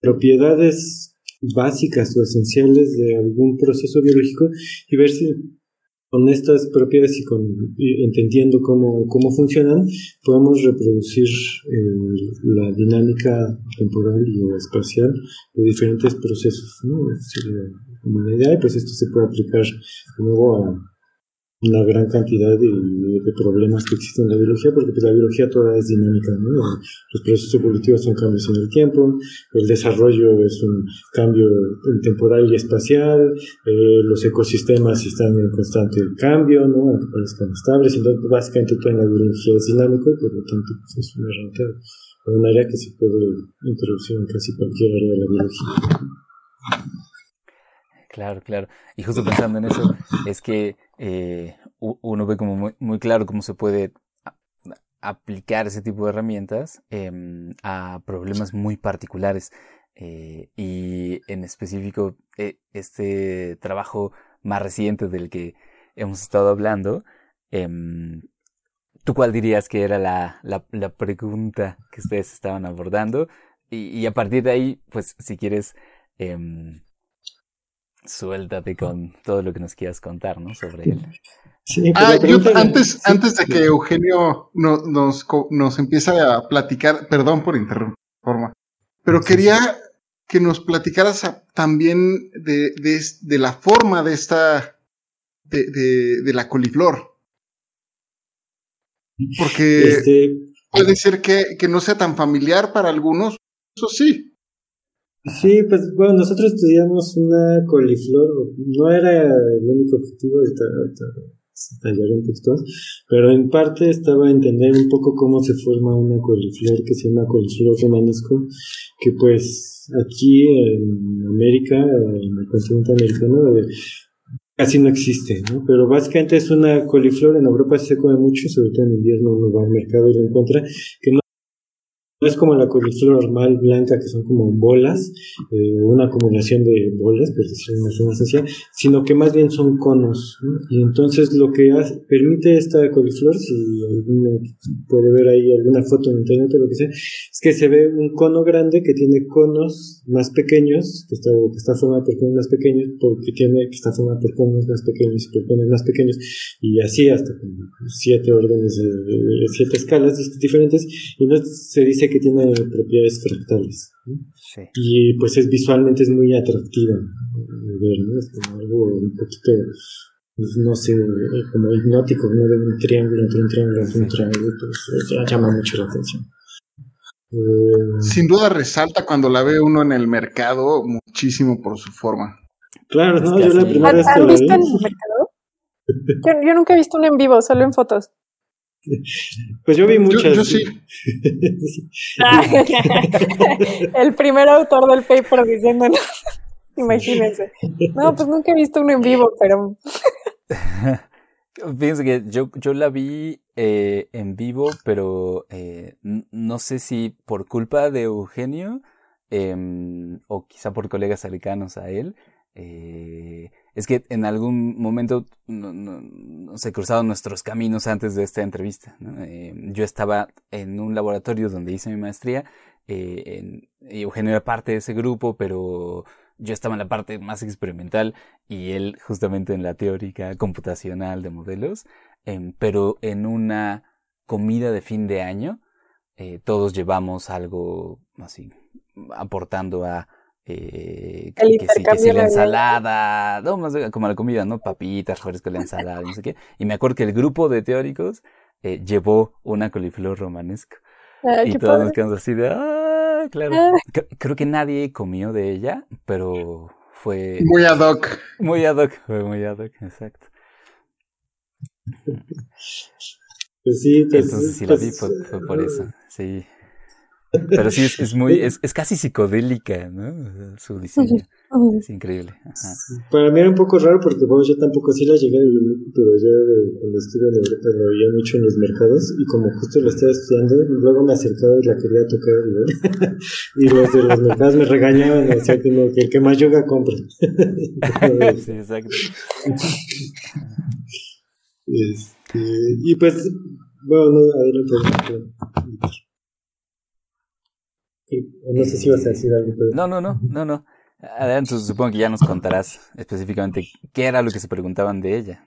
[SPEAKER 5] propiedades básicas o esenciales de algún proceso biológico y ver si con estas propiedades y con entendiendo cómo, cómo funcionan, podemos reproducir eh, la dinámica temporal y espacial de diferentes procesos. ¿no? como una idea, pues esto se puede aplicar de nuevo a una gran cantidad de, problemas que existen en la biología, porque pues, la biología toda es dinámica, ¿no? Los procesos evolutivos son cambios en el tiempo, el desarrollo es un cambio temporal y espacial, eh, los ecosistemas están en constante cambio, ¿no? Aunque parezcan estables, entonces básicamente toda la biología es dinámica y por lo tanto pues, es una herramienta, un área que se puede introducir en casi cualquier área de la biología.
[SPEAKER 2] Claro, claro. Y justo pensando en eso, es que eh, uno ve como muy, claro cómo se puede aplicar ese tipo de herramientas em, a problemas muy particulares. Eh, y en específico, eh, este trabajo más reciente del que hemos estado hablando, em, ¿tú cuál dirías que era la, pregunta que ustedes estaban abordando? Y, y, a partir de ahí, pues si quieres em, suéltate con todo lo que nos quieras contar, ¿no? Sobre él.
[SPEAKER 4] ah, yo antes, antes de que Eugenio nos, nos empiece a platicar, perdón por interrumpir, pero quería que nos platicaras también de, de, la forma de esta, de, de, la coliflor. Porque este, puede ser que, que no sea tan familiar para algunos, eso sí.
[SPEAKER 5] Sí, pues bueno, nosotros estudiamos una coliflor, no era el único objetivo, de tallar un poquito pero en parte estaba a entender un poco cómo se forma una coliflor que se llama coliflor romanesco, que pues aquí en América, en el continente americano, eh, casi no existe, ¿no? Pero básicamente es una coliflor, en Europa se come mucho, sobre todo en invierno uno va al mercado y lo encuentra, que no no es como la coliflor normal blanca, que son como bolas, eh, una acumulación de bolas, por decirlo de una forma sino que más bien son conos. Y entonces lo que hace, permite esta coliflor, si alguno puede ver ahí alguna foto en internet o lo que sea, es que se ve un cono grande que tiene conos más pequeños, que está, que está formado por conos más pequeños, porque tiene, que está formado por conos más pequeños y por conos más pequeños, y así hasta siete órdenes, de, siete escalas diferentes, y entonces se dice que tiene propiedades fractales. Y pues es visualmente es muy atractiva de ver, ¿no? Es como algo un poquito, pues, no sé, como hipnótico, ¿no? De un triángulo entre un triángulo entre un triángulo, pues llama mucho la atención.
[SPEAKER 4] Eh, Sin duda resalta cuando la ve uno en el mercado muchísimo por su forma.
[SPEAKER 5] Claro, no, yo la primera vez que
[SPEAKER 3] la visto en el mercado? Yo, nunca he visto una en vivo, solo en fotos.
[SPEAKER 5] Pues yo vi muchas.
[SPEAKER 4] Yo, sí.
[SPEAKER 3] el primer autor del paper diciendo, imagínense. No, pues nunca he visto uno en vivo, pero...
[SPEAKER 2] Fíjense que yo, yo la vi eh, en vivo, pero eh, no sé si por culpa de Eugenio em, o quizá por colegas cercanos a él. Eh, es que en algún momento no, se cruzaron nuestros caminos antes de esta entrevista. Em, yo estaba en un laboratorio donde hice mi maestría y Eugenio era parte de ese grupo, pero yo estaba en la parte más experimental y él justamente en la teórica computacional de modelos, em, pero en una comida de fin de año eh, todos llevamos algo así, aportando a eh, que, sí, que sí, la ensalada, no, más como la comida, ¿no? Papitas, con la ensalada, no sé qué. Y me acuerdo que el grupo de teóricos eh, llevó una coliflor romanesco. y todos nos quedamos así de, claro. Ah. Creo que nadie comió de ella, pero fue...
[SPEAKER 4] Muy ad hoc.
[SPEAKER 2] Muy ad hoc, fue muy ad hoc, exacto.
[SPEAKER 5] Pues sí, pues,
[SPEAKER 2] Entonces sí la vi fue, por eso, sí. Pero sí, es, es muy, es, es, casi psicodélica, ¿no? Su diseño. Es increíble.
[SPEAKER 5] Para mí era un poco raro porque bueno, yo tampoco sí la llegué a vivir, pero ya cuando estuve en Europa la veía mucho en los mercados y como justo la estaba estudiando, luego me acercaba y la quería tocar y los de los mercados me regañaban, o sea, como que el que más yoga compra.
[SPEAKER 2] sí, exacto.
[SPEAKER 5] Este, y pues, bueno, no, No sé si vas a decir algo.
[SPEAKER 2] No, no, no, no, no. Adelante, supongo que ya nos contarás específicamente qué era lo que se preguntaban de ella.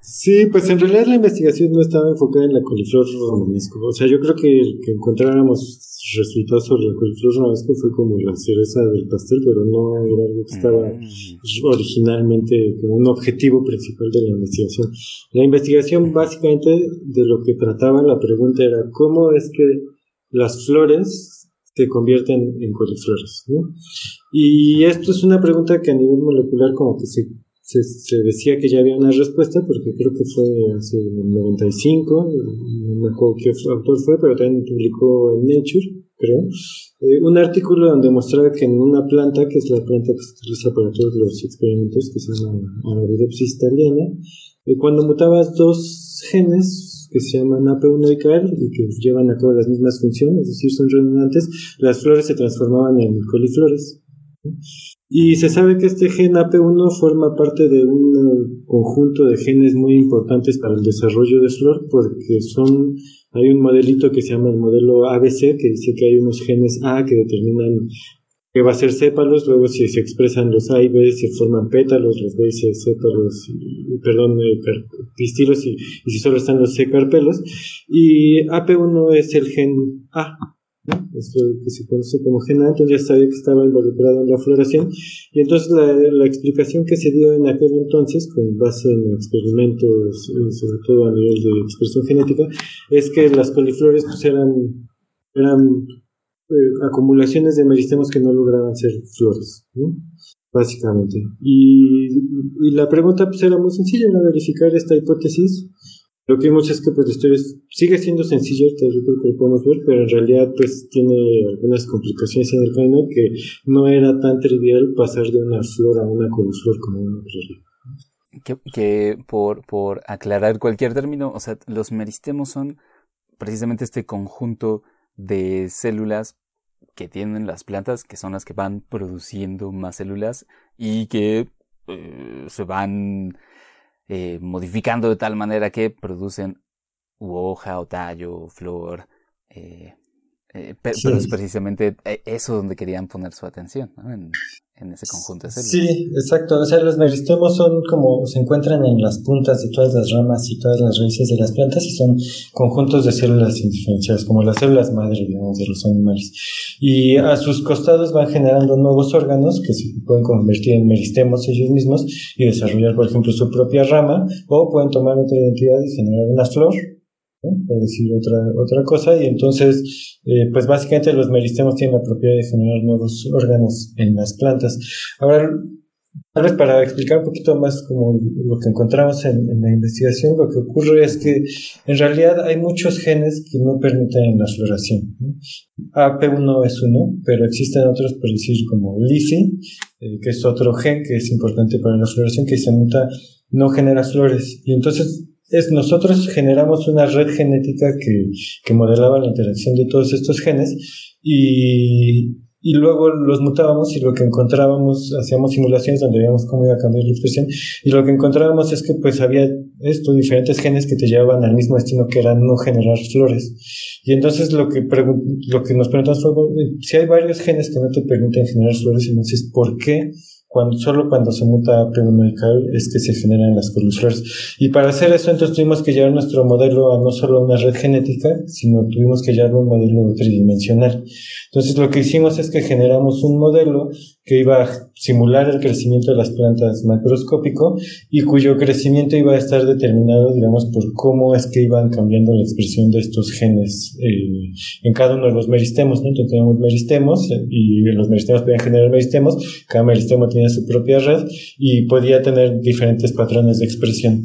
[SPEAKER 5] Sí, pues en realidad la investigación no estaba enfocada en la coliflor romanesco. O sea, yo creo que el que encontráramos resultados sobre la coliflor romanesco fue como la cereza del pastel, pero no era algo que estaba mm. originalmente como un objetivo principal de la investigación. La investigación básicamente de lo que trataba la pregunta era cómo es que las flores se convierten en coliflores. ¿no? Y esto es una pregunta que a nivel molecular como que se, se, decía que ya había una respuesta, porque creo que fue hace el 95, no me acuerdo qué autor fue, pero también publicó en Nature, creo, eh, un artículo donde mostraba que en una planta, que es la planta que se utiliza para todos los experimentos, que se llama Arabidopsis italiana, eh, cuando mutabas dos genes, que se llaman AP1 y KR y que llevan a cabo las mismas funciones, es decir, son redundantes, las flores se transformaban en coliflores. Y se sabe que este gen AP1 forma parte de un conjunto de genes muy importantes para el desarrollo de flor porque son hay un modelito que se llama el modelo ABC que dice que hay unos genes A que determinan que va a ser sépalos, luego si se expresan los A y B se forman pétalos, los B y C sépalos, y, perdón, eh, pistilos y, si solo están los C carpelos, y AP1 es el gen A, ¿no? Que se conoce como gen A, entonces ya sabía que estaba involucrado en la floración, y entonces la, explicación que se dio en aquel entonces, con base en experimentos, eh, sobre todo a nivel de expresión genética, es que las coliflores pues eran eh, acumulaciones de meristemos que no lograban ser flores, básicamente. Y, la pregunta pues, era muy sencilla, era verificar esta hipótesis. Lo que vimos es que pues, la historia sigue siendo sencilla, creo que lo podemos ver, pero en realidad pues tiene algunas complicaciones en el camino que no era tan trivial pasar de una flor a una coliflor como una
[SPEAKER 2] que, que por, por aclarar cualquier término, o sea, los meristemos son precisamente este conjunto de células que tienen las plantas, que son las que van produciendo más células y que eh, se van eh, modificando de tal manera que producen hoja o tallo, flor. Eh, pero es precisamente eso donde querían poner su atención, ¿no? En, en ese conjunto de células.
[SPEAKER 5] Sí, exacto. O sea, los meristemos son como se encuentran en las puntas de todas las ramas y todas las raíces de las plantas y son conjuntos de células indiferenciadas, como las células madre, digamos, de los animales. Y a sus costados van generando nuevos órganos que se pueden convertir en meristemos ellos mismos y desarrollar, por ejemplo, su propia rama, o pueden tomar otra identidad y generar una flor por decir otra, otra cosa, y entonces, eh, pues básicamente los meristemos tienen la propiedad de generar nuevos órganos en las plantas. Ahora, Tal vez para explicar un poquito más como lo que encontramos en, la investigación, lo que ocurre es que en realidad hay muchos genes que no permiten la floración. AP1 es uno, pero existen otros, por decir, como LIFI, eh, que es otro gen que es importante para la floración, que se muta, no genera flores. Y entonces es, nosotros generamos una red genética que, que modelaba la interacción de todos estos genes y y luego los mutábamos y lo que encontrábamos, hacíamos simulaciones donde veíamos cómo iba a cambiar la expresión y lo que encontrábamos es que pues había estos diferentes genes que te llevaban al mismo destino que era no generar flores. Y entonces lo que, lo que nos preguntamos fue, si hay varios genes que no te permiten generar flores, entonces ¿por qué cuando, solo cuando se muta a medical es que se generan las coliflores. Y para hacer eso, entonces tuvimos que llevar nuestro modelo a no solo una red genética, sino tuvimos que llevarlo a un modelo tridimensional. Entonces lo que hicimos es que generamos un modelo que iba a simular el crecimiento de las plantas macroscópico y cuyo crecimiento iba a estar determinado, digamos, por cómo es que iban cambiando la expresión de estos genes eh, en cada uno de los meristemos, ¿no? Entonces tenemos meristemos eh, y los meristemos podían generar meristemos, cada meristemo tenía su propia red y podía tener diferentes patrones de expresión.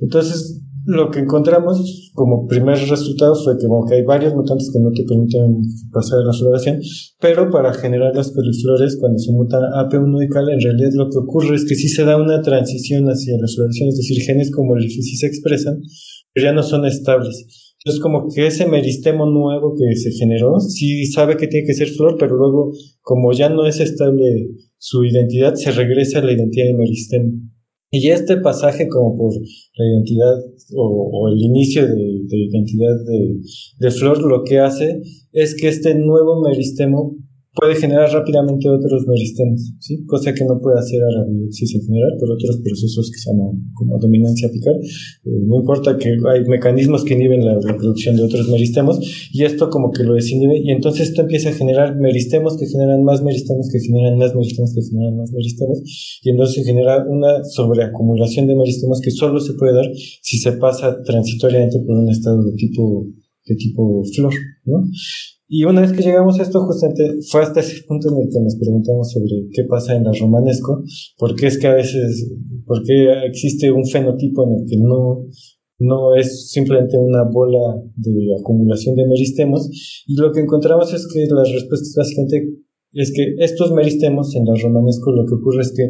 [SPEAKER 5] Entonces, lo que encontramos como primer resultado fue que, bueno, que hay varios mutantes que no te permiten pasar a la floración, pero para generar las periflores, cuando se muta AP1 y CAL, en realidad lo que ocurre es que sí se da una transición hacia la floración, es decir, genes como el sí se expresan, pero ya no son estables. Entonces, como que ese meristemo nuevo que se generó, sí sabe que tiene que ser flor, pero luego, como ya no es estable su identidad, se regresa a la identidad de meristemo. Y este pasaje como por la identidad o, el inicio de, identidad de, de, Flor lo que hace es que este nuevo meristemo puede generar rápidamente otros meristemos, ¿sí? cosa que no puede hacer arabiopsis en general por otros procesos que se llaman como dominancia apical. Eh, no importa que hay mecanismos que inhiben la reproducción de otros meristemos y esto como que lo desinhibe y entonces esto empieza a generar meristemos que generan más meristemos que generan más meristemos que generan más meristemos y entonces se genera una sobreacumulación de meristemos que solo se puede dar si se pasa transitoriamente por un estado de tipo de tipo flor, ¿no? Y una vez que llegamos a esto, justamente fue hasta ese punto en el que nos preguntamos sobre qué pasa en la romanesco, porque es que a veces, porque existe un fenotipo en el que no, no es simplemente una bola de acumulación de meristemos, y lo que encontramos es que las respuestas básicamente es que estos meristemos en la romanesco lo que ocurre es que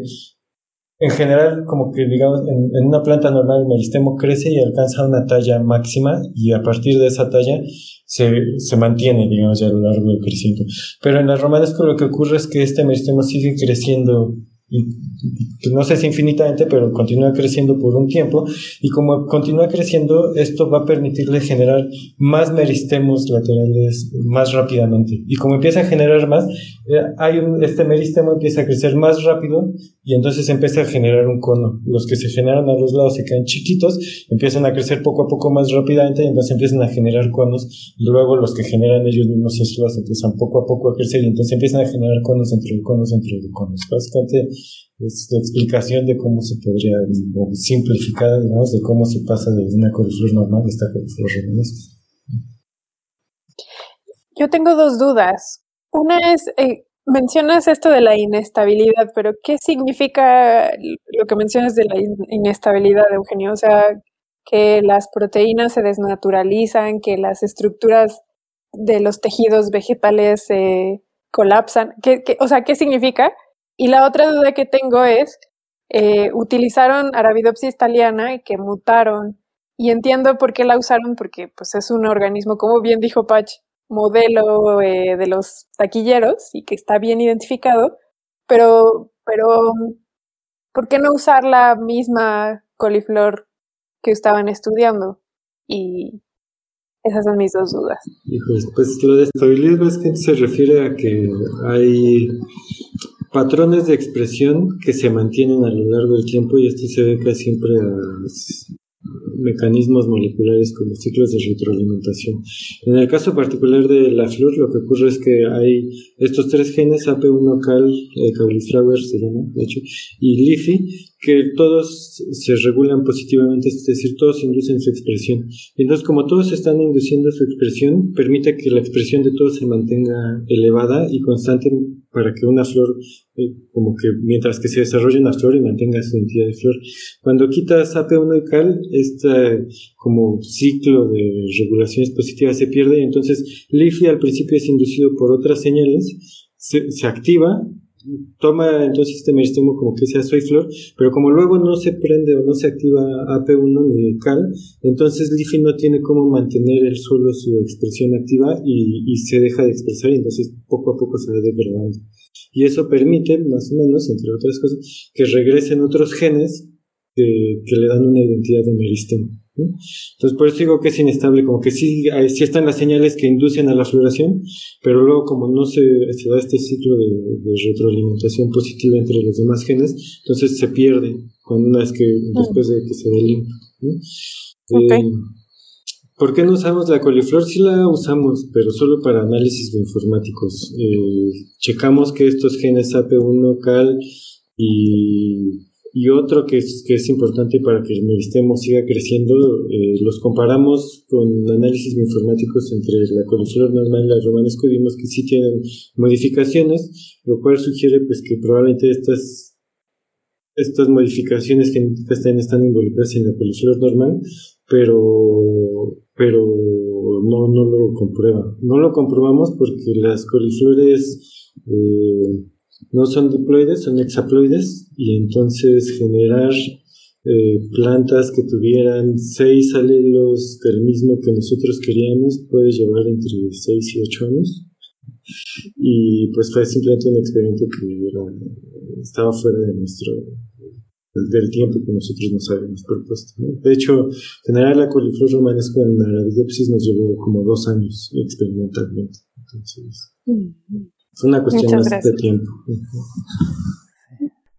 [SPEAKER 5] en general, como que digamos, en, en, una planta normal el meristemo crece y alcanza una talla máxima y a partir de esa talla se, se mantiene, digamos, a lo largo del crecimiento. Pero en las romanesco lo que ocurre es que este meristemo sigue creciendo pues no sé si infinitamente, pero continúa creciendo por un tiempo y como continúa creciendo, esto va a permitirle generar más meristemos laterales más rápidamente. Y como empieza a generar más, eh, hay un, este meristemo empieza a crecer más rápido y entonces empieza a generar un cono. Los que se generan a los lados se quedan chiquitos, empiezan a crecer poco a poco más rápidamente y entonces empiezan a generar conos y luego los que generan ellos mismos esos empiezan poco a poco a crecer y entonces empiezan a generar conos entre conos entre conos. Básicamente es la explicación de cómo se podría simplificar, de cómo se pasa de una coliflor normal a esta coliflor romanesca.
[SPEAKER 3] Yo tengo dos dudas. Una es, eh, mencionas esto de la inestabilidad, pero ¿qué significa lo que mencionas de la inestabilidad, Eugenio? O sea, que las proteínas se desnaturalizan, que las estructuras de los tejidos vegetales se colapsan. ¿Qué, o sea, ¿qué significa? Y la otra duda que tengo es, eh, utilizaron Arabidopsis thaliana y que mutaron. Y entiendo por qué la usaron, porque pues es un organismo, como bien dijo Patch, modelo eh, de los taquilleros y que está bien identificado, pero, pero ¿por qué no usar la misma coliflor que estaban estudiando? Y esas son mis dos dudas.
[SPEAKER 5] pues lo de estabilidad es que se refiere a que hay patrones de expresión que se mantienen a lo largo del tiempo y esto se ve casi siempre mecanismos moleculares como ciclos de retroalimentación. En el caso particular de la flor, lo que ocurre es que hay estos tres genes, AP1 cal, eh, cauliflower se llama, de hecho, y Leafy, que todos se regulan positivamente, es decir, todos inducen su expresión. Entonces, como todos están induciendo su expresión, permite que la expresión de todos se mantenga elevada y constante para que una flor, eh, como que mientras que se desarrolle una flor y mantenga su identidad de flor. Cuando quitas AP1 y CAL, este como ciclo de regulaciones positivas se pierde y entonces Leafy al principio es inducido por otras señales, se, se activa toma entonces este meristemo como que sea soy flor, pero como luego no se prende o no se activa AP1 ni CAL, entonces Leafy no tiene cómo mantener el solo su expresión activa y, y, se deja de expresar y entonces poco a poco se va degradando. Y eso permite, más o menos, entre otras cosas, que regresen otros genes que, que le dan una identidad de Entonces, por eso digo que es inestable, como que sí, sí están las señales que inducen a la floración, pero luego como no se, se da este ciclo de, retroalimentación positiva entre los demás genes, entonces se pierde cuando una vez que, después de que se dé limpio. Eh, ¿Por qué no usamos la coliflor? Sí la usamos, pero solo para análisis bioinformáticos. Eh, checamos que estos genes AP1, CAL y y otro que es, que es importante para que el meristemo siga creciendo, eh, los comparamos con análisis informáticos entre la coliflor normal y la romanesco vimos que sí tienen modificaciones, lo cual sugiere pues que probablemente estas, estas modificaciones genéticas también están involucradas en la coliflor normal, pero, pero no, no lo comprueba. No lo comprobamos porque las coliflores eh, no son diploides, son hexaploides, y entonces generar eh, plantas que tuvieran seis alelos del mismo que nosotros queríamos puede llevar entre 6 y 8 años. Y pues fue simplemente un experimento que estaba fuera de nuestro del tiempo que nosotros nos habíamos propuesto. De hecho, generar la coliflor romanesco en Arabidopsis nos llevó como dos años experimentalmente. Entonces. Es una cuestión de tiempo.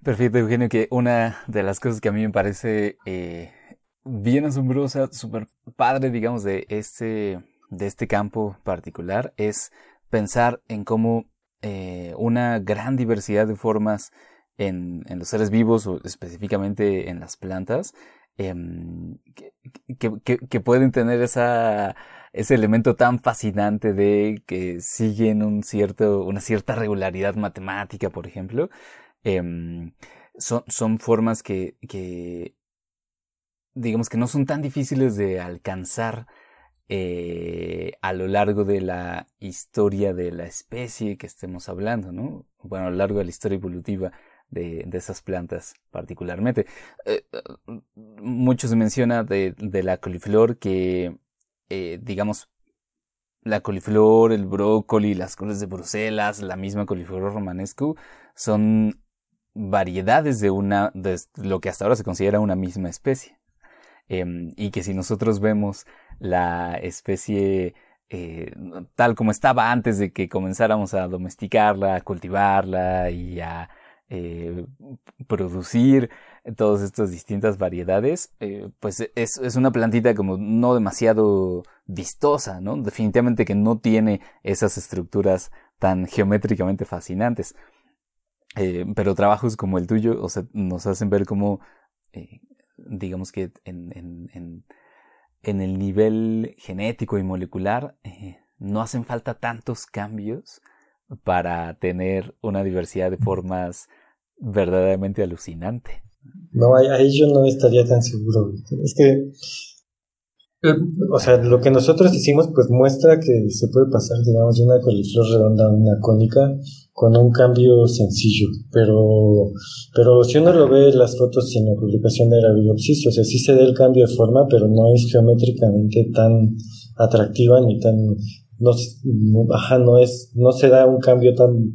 [SPEAKER 2] Perfecto, Eugenio, que una de las cosas que a mí me parece eh, bien asombrosa, súper padre, digamos, de este, de este campo particular es pensar en cómo eh, una gran diversidad de formas en, en, los seres vivos o específicamente en las plantas em, que, que, que pueden tener esa ese elemento tan fascinante de que siguen un cierto, una cierta regularidad matemática, por ejemplo, em, son, son formas que, que, digamos que no son tan difíciles de alcanzar eh, a lo largo de la historia de la especie que estemos hablando, ¿no? Bueno, a lo largo de la historia evolutiva de, de esas plantas particularmente. Eh, mucho se menciona de, de la coliflor que eh, digamos, la coliflor, el brócoli, las coles de Bruselas, la misma coliflor romanesco, son variedades de una, de lo que hasta ahora se considera una misma especie. Em, y que si nosotros vemos la especie eh, tal como estaba antes de que comenzáramos a domesticarla, a cultivarla y a eh, producir todas estas distintas variedades, eh, pues es, es, una plantita como no demasiado vistosa, ¿no? Definitivamente que no tiene esas estructuras tan geométricamente fascinantes. Eh, pero trabajos como el tuyo, o sea, nos hacen ver cómo, digamos que en, en, en, en, el nivel genético y molecular no hacen falta tantos cambios para tener una diversidad de formas verdaderamente alucinante.
[SPEAKER 5] No, ahí yo no estaría tan seguro. Es que, o sea, lo que nosotros hicimos pues muestra que se puede pasar, digamos, de una coliflor redonda a una cónica con un cambio sencillo, pero, pero si uno lo ve en las fotos en la publicación de la biopsis, o sea, sí se da el cambio de forma, pero no es geométricamente tan atractiva ni tan, no, no es, no se da un cambio tan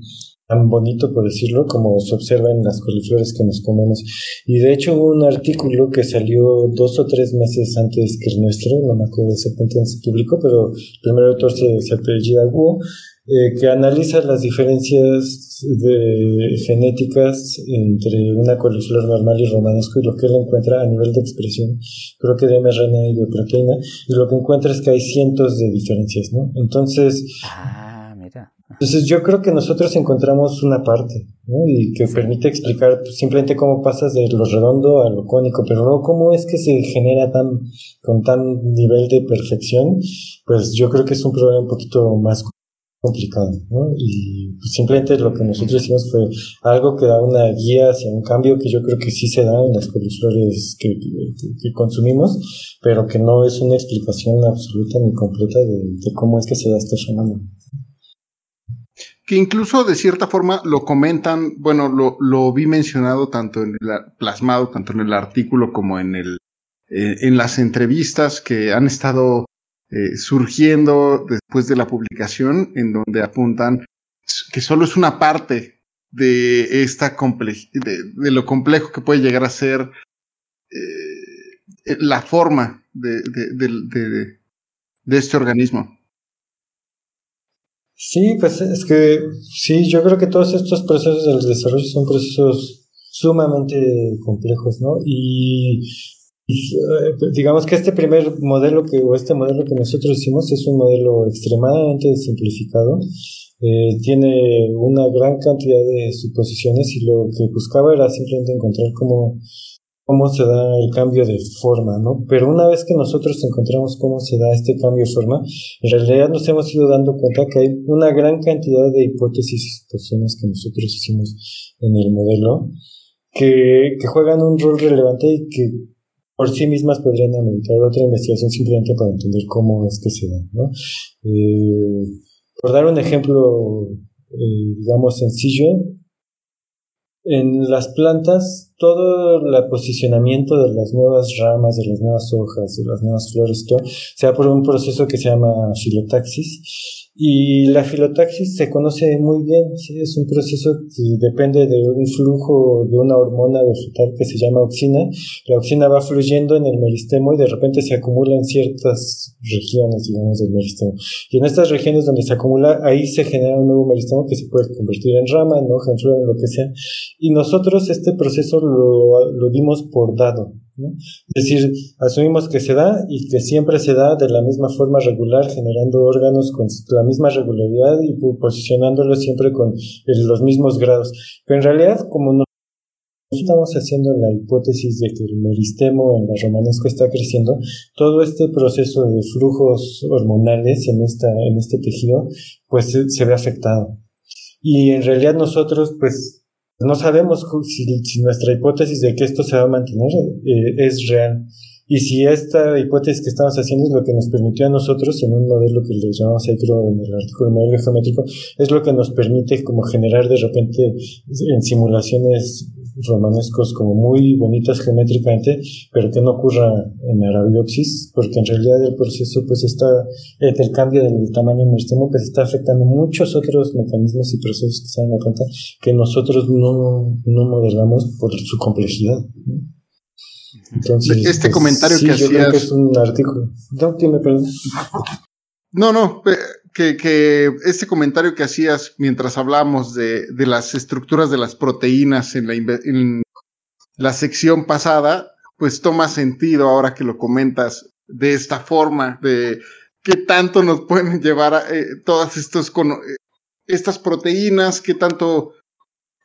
[SPEAKER 5] tan bonito, por decirlo, como se observa en las coliflores que nos comemos. Y de hecho hubo un artículo que salió dos o tres meses antes que el nuestro, no me acuerdo exactamente en se publicó, pero el primer autor se, se apellida Wu, eh, que analiza las diferencias de genéticas entre una coliflor normal y romanesco y lo que él encuentra a nivel de expresión, creo que de mRNA y de proteína, y lo que encuentra es que hay cientos de diferencias, ¿no? Entonces...
[SPEAKER 2] Ah.
[SPEAKER 5] Entonces yo creo que nosotros encontramos una parte, ¿no? Y que permite explicar simplemente cómo pasas de lo redondo a lo cónico, pero no cómo es que se genera tan, con tan nivel de perfección, pues yo creo que es un problema un poquito más complicado, ¿no? Y pues, simplemente lo que nosotros hicimos fue algo que da una guía hacia un cambio que yo creo que sí se da en las coliflores que, que, consumimos, pero que no es una explicación absoluta ni completa de, cómo es que se da este fenómeno.
[SPEAKER 4] Que incluso de cierta forma lo comentan, bueno, lo, lo vi mencionado tanto en el plasmado, tanto en el artículo como en el eh, en las entrevistas que han estado eh, surgiendo después de la publicación, en donde apuntan que solo es una parte de esta de, lo complejo que puede llegar a ser eh, la forma de, de, de, este organismo.
[SPEAKER 5] Sí, pues es que sí, yo creo que todos estos procesos del desarrollo son procesos sumamente complejos, ¿no? Y eh, digamos que este primer modelo que, o este modelo que nosotros hicimos es un modelo extremadamente simplificado. Eh, tiene una gran cantidad de suposiciones y lo que buscaba era simplemente encontrar cómo, cómo se da el cambio de forma, ¿no? Pero una vez que nosotros encontramos cómo se da este cambio de forma, en realidad nos hemos ido dando cuenta que hay una gran cantidad de hipótesis y suposiciones que nosotros hicimos en el modelo que, que juegan un rol relevante y que por sí mismas podrían aumentar otra investigación simplemente para entender cómo es que se da. ¿no? Eh, por dar un ejemplo, eh, digamos, sencillo, en las plantas todo el posicionamiento de las nuevas ramas, de las nuevas hojas, de las nuevas flores, todo, se da por un proceso que se llama filotaxis y la filotaxis se conoce muy bien, es un proceso que depende de un flujo de una hormona vegetal que se llama oxina. La oxina va fluyendo en el meristemo y de repente se acumula en ciertas regiones, digamos, del meristemo. Y en estas regiones donde se acumula, ahí se genera un nuevo meristemo que se puede convertir en rama, en hoja, en flor, en lo que sea. Y nosotros este proceso lo, lo dimos por dado. Es decir, asumimos que se da y que siempre se da de la misma forma regular, generando órganos con la misma regularidad y posicionándolos siempre con los mismos grados. Pero en realidad, como no estamos haciendo la hipótesis de que el meristemo en la romanesco está creciendo, todo este proceso de flujos hormonales en, esta, en este tejido, pues se ve afectado. Y en realidad nosotros, pues, no sabemos si, nuestra hipótesis de que esto se va a mantener eh, es real. Y si esta hipótesis que estamos haciendo es lo que nos permitió a nosotros, en un modelo que le llamamos ahí creo en el artículo modelo geométrico, es lo que nos permite como generar de repente en simulaciones romanescos como muy bonitas geométricamente, pero que no ocurra en Arabidopsis, porque en realidad el proceso pues está, el cambio del tamaño meristemo pues está afectando muchos otros mecanismos y procesos que se dan cuenta que nosotros no, no modelamos por su complejidad.
[SPEAKER 4] Entonces, este pues, comentario que hacías.
[SPEAKER 5] es un artículo. No, perdón.
[SPEAKER 4] No, no, que, que, este comentario que hacías mientras hablamos de, de las estructuras de las proteínas en la, en la sección pasada, pues toma sentido ahora que lo comentas de esta forma, de qué tanto nos pueden llevar a, eh, todas estos, eh, estas proteínas, qué tanto,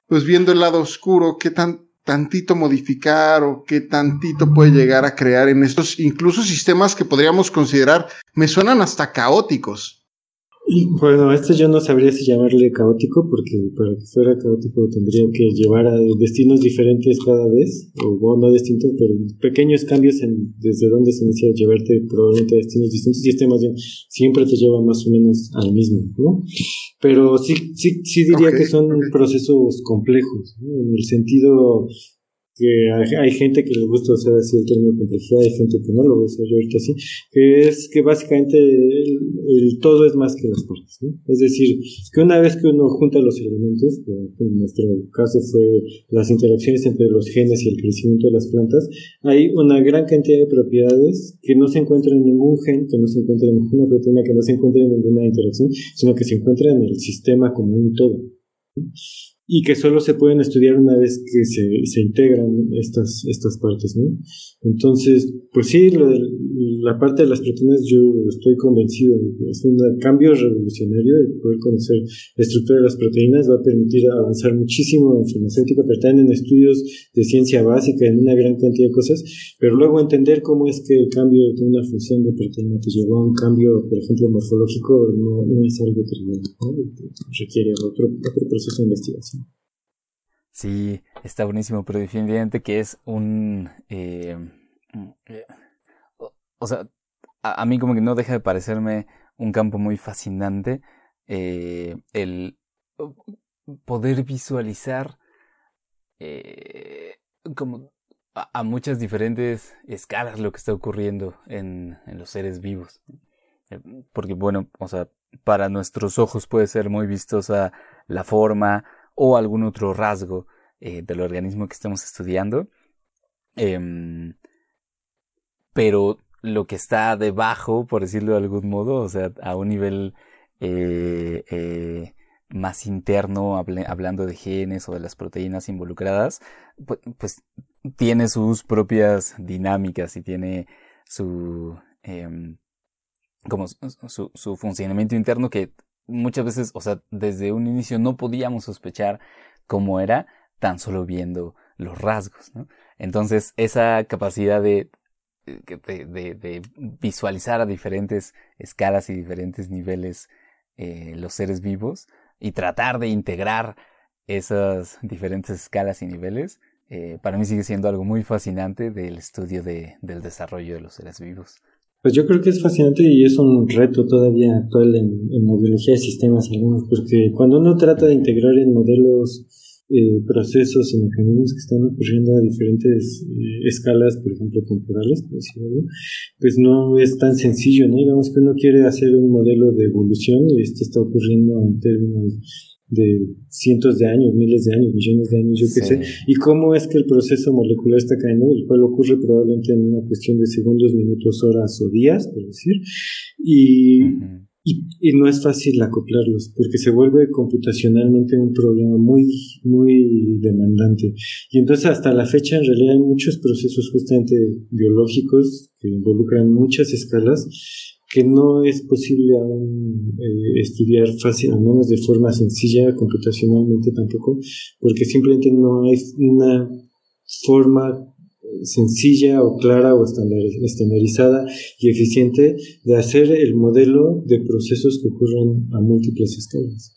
[SPEAKER 4] pues viendo el lado oscuro, qué tan, tantito modificar o qué tantito puede llegar a crear en estos incluso sistemas que podríamos considerar, me suenan hasta caóticos.
[SPEAKER 5] Bueno, este yo no sabría si llamarle caótico, porque para que fuera caótico tendría que llevar a destinos diferentes cada vez, o bueno, no distintos, pero pequeños cambios en desde dónde se inicia llevarte probablemente a destinos distintos, y este más bien siempre te lleva más o menos al mismo, ¿no? Pero sí, sí, sí diría que son procesos complejos, en el sentido que hay, gente que le gusta usar así el término complejidad, hay gente que no lo usa yo ahorita así, que es que básicamente el, todo es más que las partes, ¿no? Es decir, que una vez que uno junta los elementos, en nuestro caso fue las interacciones entre los genes y el crecimiento de las plantas, hay una gran cantidad de propiedades que no se encuentran en ningún gen, que no se encuentran en ninguna proteína, que no se encuentran en ninguna interacción, sino que se encuentran en el sistema como un todo y que solo se pueden estudiar una vez que se, se integran estas, estas partes, ¿no? Entonces, pues sí, lo de, la parte de las proteínas yo estoy convencido, es un cambio revolucionario el poder conocer la estructura de las proteínas va a permitir avanzar muchísimo en farmacéutica, pero también en estudios de ciencia básica, en una gran cantidad de cosas, pero luego entender cómo es que el cambio de una función de proteína te llevó a un cambio, por ejemplo, morfológico, no, no es algo trivial, requiere otro, otro proceso de investigación.
[SPEAKER 2] Sí, está buenísimo, pero definitivamente que es un... Eh, eh, o, sea, a, mí como que no deja de parecerme un campo muy fascinante eh, el poder visualizar como a, muchas diferentes escalas lo que está ocurriendo en, en los seres vivos. Porque bueno, o sea, para nuestros ojos puede ser muy vistosa la forma, o algún otro rasgo eh, del organismo que estemos estudiando. Em, pero lo que está debajo, por decirlo de algún modo, o sea, a un nivel eh, eh, más interno, hablando de genes o de las proteínas involucradas, pues, tiene sus propias dinámicas y tiene su, em, como su, funcionamiento interno que muchas veces, o sea, desde un inicio no podíamos sospechar cómo era tan solo viendo los rasgos, ¿no? Entonces, esa capacidad de, de, visualizar a diferentes escalas y diferentes niveles eh, los seres vivos y tratar de integrar esas diferentes escalas y niveles, eh, para mí sigue siendo algo muy fascinante del estudio del desarrollo de los seres vivos.
[SPEAKER 5] Pues yo creo que es fascinante y es un reto todavía actual en, en biología de sistemas algunos, porque cuando uno trata de integrar en modelos eh, procesos y mecanismos que están ocurriendo a diferentes eh, escalas, por ejemplo, temporales, por decirlo, pues no es tan sencillo, ¿no? Digamos que uno quiere hacer un modelo de evolución y esto está ocurriendo en términos de cientos de años, miles de años, millones de años, yo qué sé, y cómo es que el proceso molecular está cayendo, el cual ocurre probablemente en una cuestión de segundos, minutos, horas o días, por decir, y, y, no es fácil acoplarlos, porque se vuelve computacionalmente un problema muy, muy demandante. Y entonces hasta la fecha en realidad hay muchos procesos justamente biológicos que involucran muchas escalas, que no es posible aún eh, estudiar fácil, al menos de forma sencilla, computacionalmente tampoco, porque simplemente no hay una forma sencilla o clara o estandarizada y eficiente de hacer el modelo de procesos que ocurren a múltiples escalas.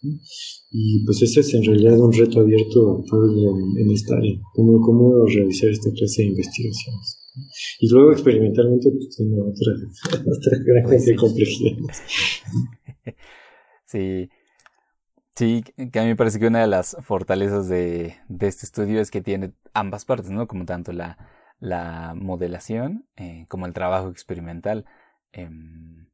[SPEAKER 5] Y pues ese es en realidad un reto abierto en, en esta área, cómo, cómo realizar esta clase de investigaciones. Y luego experimentalmente pues tiene otra, otra gran pues complejidad.
[SPEAKER 2] Sí. Sí, que a mí me parece que una de las fortalezas de, de este estudio es que tiene ambas partes, ¿no? Como tanto la, la modelación eh, como el trabajo experimental. Em,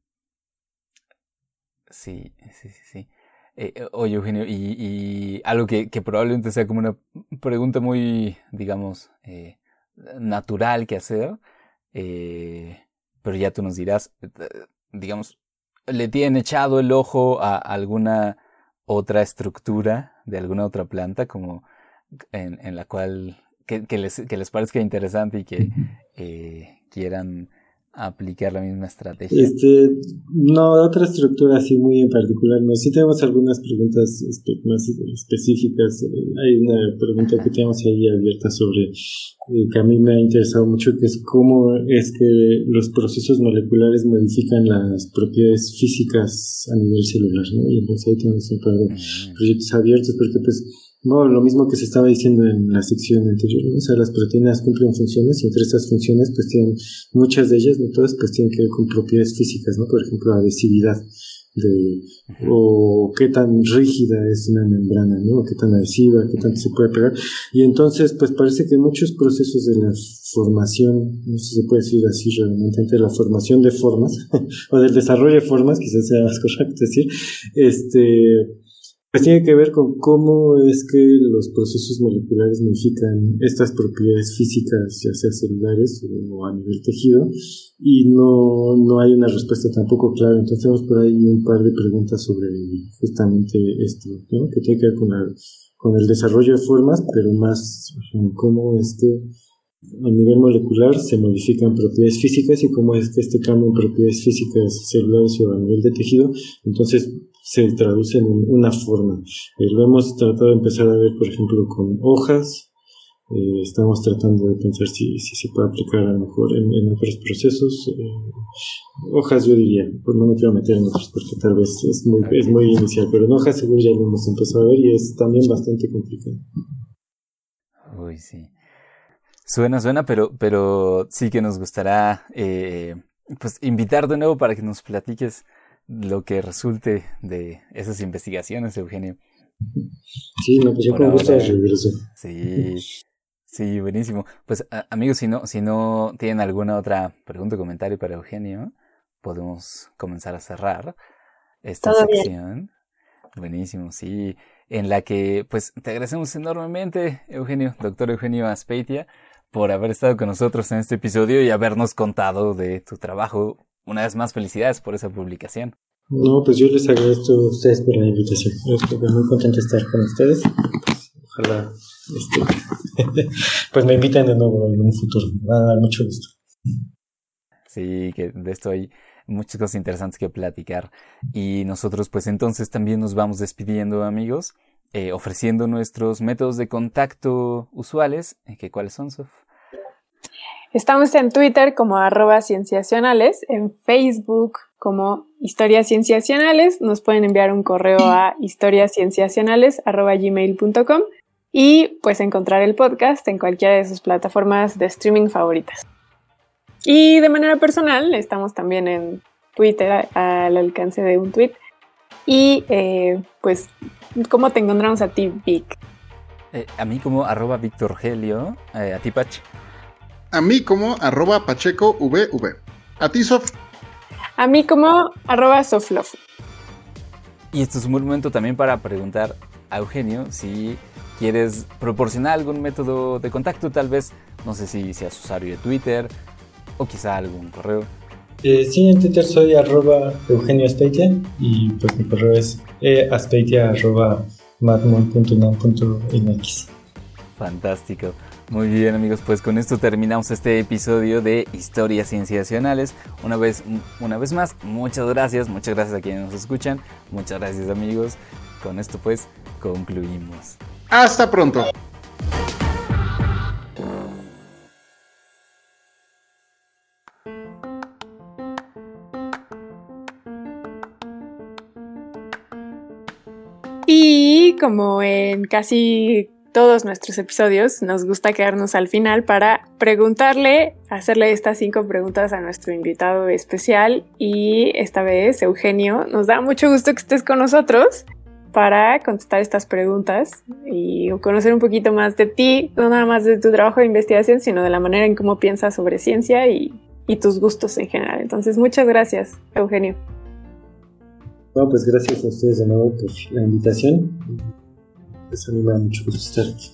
[SPEAKER 2] sí, sí, sí, sí. Eh, oye, Eugenio, y, y algo que, que, probablemente sea como una pregunta muy, digamos, eh, natural que hacer, eh, pero ya tú nos dirás, eh, digamos, ¿le tienen echado el ojo a alguna otra estructura de alguna otra planta como en, en la cual que, que, les, que les parezca interesante y que eh, quieran aplicar la misma estrategia?
[SPEAKER 5] Este, no, otra estructura así muy en particular, no. Sí tenemos algunas preguntas más específicas. Hay una pregunta que tenemos ahí abierta sobre eh, que a mí me ha interesado mucho, que es cómo es que los procesos moleculares modifican las propiedades físicas a nivel celular, ¿no? Y entonces ahí tenemos un par de proyectos abiertos, porque pues no, lo mismo que se estaba diciendo en la sección anterior, o sea, las proteínas cumplen funciones y entre estas funciones pues tienen, muchas de ellas, no todas, pues tienen que ver con propiedades físicas, ¿no? Por ejemplo, adhesividad. de o qué tan rígida es una membrana, ¿no? qué tan adhesiva, qué tanto se puede pegar. Y entonces, pues parece que muchos procesos de la formación, no sé si se puede decir así realmente, la formación de formas, o del desarrollo de formas, quizás sea más correcto decir, este, pues tiene que ver con cómo es que los procesos moleculares modifican estas propiedades físicas, ya sea celulares o a nivel tejido, y no, no hay una respuesta tampoco clara. Entonces tenemos por ahí un par de preguntas sobre justamente esto, ¿no? que tiene que ver con, la, con el desarrollo de formas, pero más cómo es que a nivel molecular se modifican propiedades físicas y cómo es que este cambio en propiedades físicas celulares o a nivel de tejido, entonces se traduce en una forma. Eh, lo hemos tratado de empezar a ver, por ejemplo, con hojas. Eh, estamos tratando de pensar si, si, se puede aplicar a lo mejor en, otros procesos. Eh, hojas yo diría, pues no me quiero meter en otros porque tal vez es muy, es muy inicial, pero en hojas seguro ya lo hemos empezado a ver y es también bastante complicado.
[SPEAKER 2] Uy, sí. Suena, suena, pero, pero sí que nos gustará pues invitar de nuevo para que nos platiques lo que resulte de esas investigaciones, Eugenio.
[SPEAKER 5] Sí, no, pues yo con gusto regreso.
[SPEAKER 2] Sí, sí, buenísimo. Pues amigos, si no, si no tienen alguna otra pregunta o comentario para Eugenio, podemos comenzar a cerrar esta sección. Buenísimo, sí. En la que, pues, te agradecemos enormemente, Eugenio, doctor Eugenio Aspeitia, por haber estado con nosotros en este episodio y habernos contado de tu trabajo una vez más, felicidades por esa publicación.
[SPEAKER 5] No, pues yo les agradezco a ustedes por la invitación. Estoy muy contento de estar con ustedes. Pues, ojalá este, pues me inviten de nuevo en un futuro. Nada, mucho gusto.
[SPEAKER 2] Sí, que de esto hay muchas cosas interesantes que platicar. Y nosotros pues entonces también nos vamos despidiendo amigos, eh, ofreciendo nuestros métodos de contacto usuales. ¿Qué ¿Cuáles son, Sof?
[SPEAKER 3] Estamos en Twitter como arroba cienciacionales, en Facebook como historias cienciacionales, nos pueden enviar un correo a historiascienciacionales.gmail.com y pues encontrar el podcast en cualquiera de sus plataformas de streaming favoritas. Y de manera personal, estamos también en Twitter al alcance de un tweet. Y eh, pues, ¿cómo te encontramos a ti, Vic?
[SPEAKER 2] Eh, a mí como arroba Victor Helio, eh, a ti, Pach
[SPEAKER 4] a mí como arroba pacheco vv. A ti, Sof.
[SPEAKER 3] A mí como arroba soflof.
[SPEAKER 2] Y esto es un buen momento también para preguntar a Eugenio si quieres proporcionar algún método de contacto, tal vez, no sé si seas usuario de Twitter o quizá algún correo.
[SPEAKER 5] Eh, sí, en Twitter soy arroba Eugenio Aspeitia y pues mi correo es aspeitia arroba
[SPEAKER 2] Fantástico. Muy bien amigos, pues con esto terminamos este episodio de Historias Cienciacionales. Una vez, una vez más, muchas gracias, muchas gracias a quienes nos escuchan, muchas gracias amigos. Con esto pues concluimos.
[SPEAKER 4] Hasta pronto.
[SPEAKER 3] Y como en casi todos nuestros episodios nos gusta quedarnos al final para preguntarle, hacerle estas cinco preguntas a nuestro invitado especial y esta vez Eugenio, nos da mucho gusto que estés con nosotros para contestar estas preguntas y conocer un poquito más de ti, no nada más de tu trabajo de investigación, sino de la manera en cómo piensas sobre ciencia y, tus gustos en general. Entonces, muchas gracias, Eugenio.
[SPEAKER 5] Bueno, pues gracias a ustedes de nuevo por la invitación pues a mí me da mucho gusto estar aquí.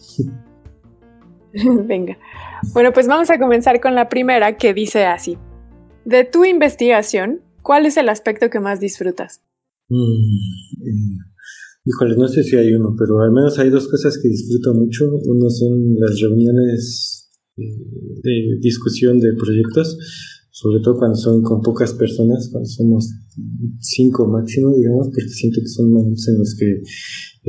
[SPEAKER 3] Venga. Bueno, pues vamos a comenzar con la primera que dice así. De tu investigación, ¿cuál es el aspecto que más disfrutas?
[SPEAKER 5] Mm, eh, híjole, no sé si hay uno, pero al menos hay dos cosas que disfruto mucho. Uno son las reuniones eh, de discusión de proyectos, sobre todo cuando son con pocas personas, cuando somos cinco máximo, digamos, porque siento que son momentos en los que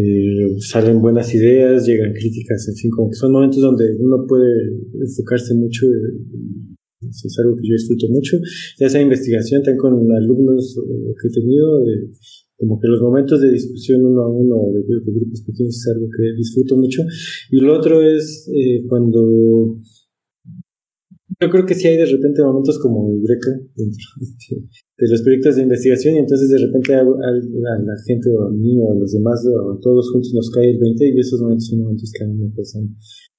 [SPEAKER 5] eh, salen buenas ideas, llegan críticas, en fin, como que son momentos donde uno puede enfocarse mucho, eh, es algo que yo disfruto mucho, ya sea investigación, también con alumnos que he tenido, como que los momentos de discusión uno a uno de, grupos pequeños es algo que disfruto mucho, y lo otro es eh, cuando yo creo que sí hay de repente momentos como Eureka dentro de los proyectos de investigación y entonces de repente a, la gente o a mí o a los demás o a todos juntos nos cae el 20 y esos momentos son momentos que a mí me pasan